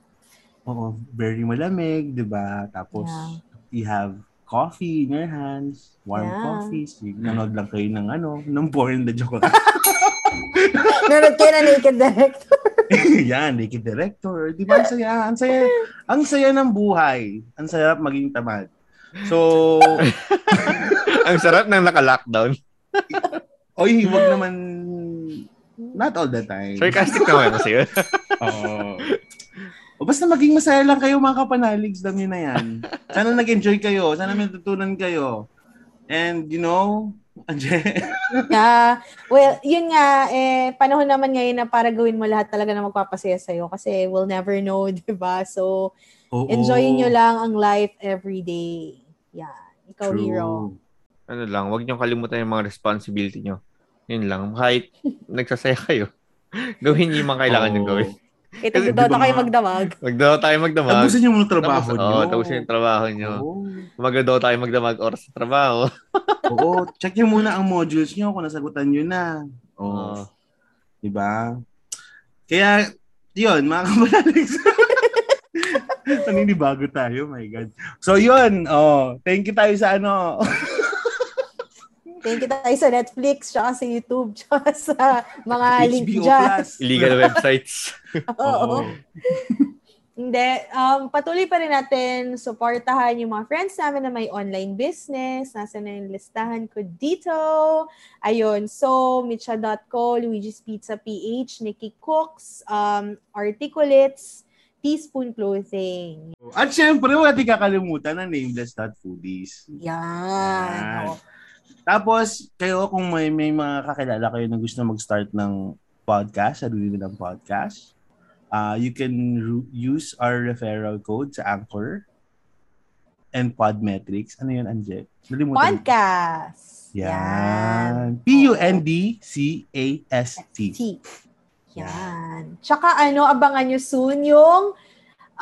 Oo, very malamig, di ba? Tapos, Yeah. you have coffee in your hands, warm Yeah. coffee. So, nanood lang kayo ng ano, ng porn na joke lang. Nanood kayo na Naked Director. Yan, naked director. Di ba? Ang saya, ang saya, ang saya ng buhay. Ang sarap maging tamad. So, Ang sarap ng naka-lockdown. oy, wag naman, not all the time. Sarcastic naman kasi yun. Oo. O basta maging masaya lang kayo mga kapanaligs, dami na yan. Sana nag-enjoy kayo, sana may natutunan kayo. And you know, Anje, Yeah. Well, yun nga, eh, panahon naman ngayon na para gawin mo lahat talaga na magpapasaya sa'yo kasi we'll never know, di ba? So, Oo. enjoyin nyo lang ang life every day. Yan. Ikaw, True. hero. Ano lang, huwag niyong kalimutan yung mga responsibility niyo. Yun lang. Kahit nagsasaya kayo, gawin niyo yung mga kailangan niyong Oo. gawin. Kaya tagdodota kayo magdamag. Magdaw tayo magdamag. Tapusin niyo muna trabaho Tapos- niyo. Oo, tapusin yung trabaho niyo. Oo. Magdaw tayo magdamag oras sa trabaho. Oo. Check niyo muna ang modules niyo kung nasagutan niyo na. Oo. Oo. Diba? Kaya, yun, mga kabalaligs. Naninibago tayo, my God. So, yun. Oh, thank you tayo sa ano. Thank you tayo sa Netflix, tsaka sa YouTube, tsaka sa mga link HBO dyan. Plus. Illegal websites. Oo. Oo. Hindi. Um, patuloy pa rin natin supportahan yung mga friends namin na may online business. Nasa na yung listahan ko dito. Ayun. So, Micha.co, Luigi's Pizza PH, Nikki Cooks, um, Articulates, Teaspoon Clothing. At syempre, wala di kakalimutan ang nameless.foodies. Yan. Yan. Oo. Tapos, kayo kung may, may mga kakilala kayo na gusto mag-start ng podcast, sarili nilang podcast, uh, you can ru- use our referral code sa Anchor and Podmetrics. Ano yun, Anje? Nalimutan. Podcast. Yan. P-U-N-D-C-A-S-T. T. Yan. Tsaka ano, abangan nyo soon yung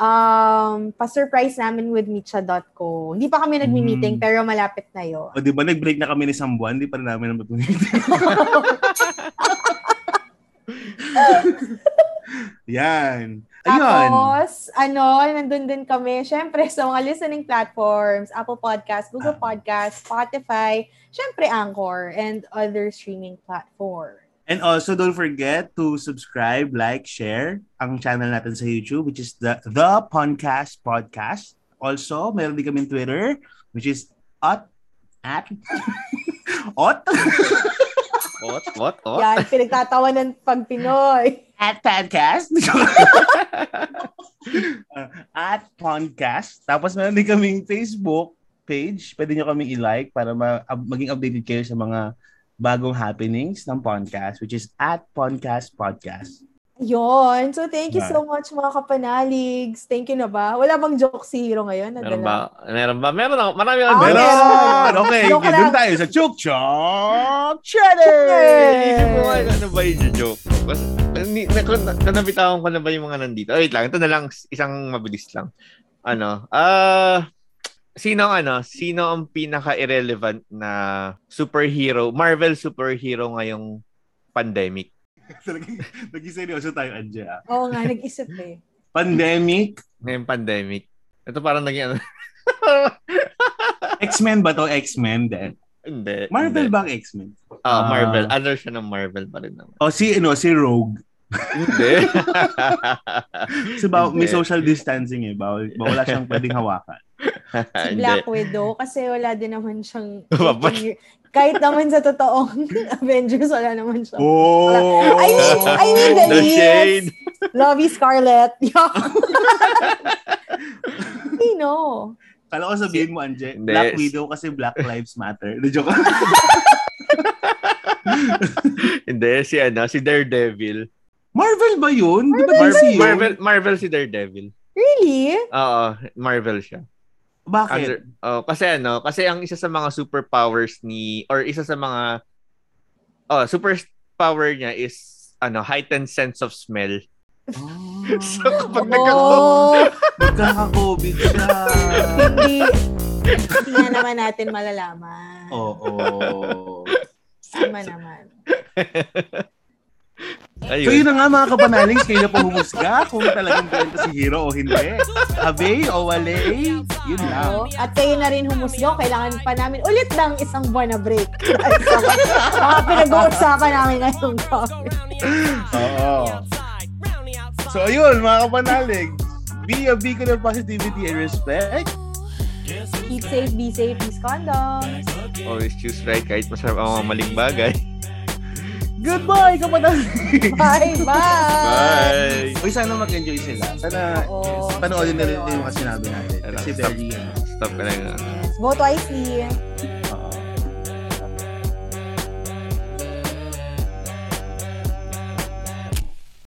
um, pa-surprise namin with Micha.co. Hindi pa kami nagmi-meeting, Mm. pero malapit na yun. O di ba nag-break na kami ni isang buwan, di pa rin namin naman Yan. Ayun. Tapos, ano, nandun din kami, syempre, sa mga listening platforms, Apple Podcast, Google Ah. Podcast, Spotify, syempre, Anchor, and other streaming platform. And also, don't forget to subscribe, like, share ang channel natin sa YouTube, which is the The Podcast Podcast. Also, meron din kami Twitter, which is at at Ot? What? What? What? Yan, pinagtatawanan pag Pinoy. at podcast. Uh, at podcast. Tapos meron din kaming Facebook page. Pwede nyo kaming i-like para ma- maging updated kayo sa mga bagong happenings ng podcast, which is at podcast podcast. Yun. So, thank you so much, mga kapanaligs. Thank you na ba? Wala bang joke si Hero ngayon? Meron Nadala? ba? Meron ba? Meron ako. Marami ako. Ah, meron. meron. Okay, okay dun tayo sa Chuk Chuk nga, ano ba yung joke? Bas, ni, na, na, nabitawan ko na ba yung mga nandito? Oh, wait lang, ito na lang, isang mabilis lang. Ano, ah, sino ano, sino ang pinaka-irrelevant na superhero, Marvel superhero ngayong pandemic? Talagang naging seryoso tayo, Anje. ah. Oo nga, nag-isip eh. Pandemic, Ngayong pandemic. Ito parang naging ano, X-Men ba to? X-Men din. hindi. Marvel hindi. ba ang X-Men? Ah, Ah. Marvel. Under siya ng Marvel pa rin naman. O si, ano, si Rogue. hindi. Kasi ba, may social distancing eh. Bawal, wala siyang pwedeng hawakan. Si Hindi. Black Widow, kasi wala din naman siyang... Kahit naman sa totoong Avengers, wala naman siya. Oh! I mean, I mean the, The shade. Lovey Scarlett. Yeah. Sino? Kala ko sabihin mo, Anje, Hindi. Black Widow kasi Black Lives Matter. The joke. Hindi, si ano, si Daredevil. Marvel ba yun? Di ba Mar- DC yun? Marvel, Marvel si Daredevil. Really? Oo, Marvel siya. Bakit? Under, oh, kasi ano, kasi ang isa sa mga superpowers ni or isa sa mga oh, superpower niya is ano, heightened sense of smell. So kapag Oh, Nagkaka-COVID siya. hindi. Hindi nga naman natin malalaman. Oo. Tama naman. Ayun. So yun na nga mga kapanalings, kayo na po humusga kung talagang kwento si Hero o hindi. Abe o wale, yun lang. At kayo na rin humusgo, kailangan pa namin ulit ng isang buwan na break. Mga pinag-uusapan namin ngayong topic. Oo. So ayun mga kapanalig, be a beacon of positivity and respect. Keep safe, be safe, use condoms. Always choose right kahit masarap ang mga maling bagay. Goodbye kapanalig! Bye! Bye! Bye! Uy, sana mag-enjoy sila. Sana Oo. panoodin na rin yung mga sinabi natin. Kasi Stop. very, ano, Stop ka lang. Yes. Vote wisely.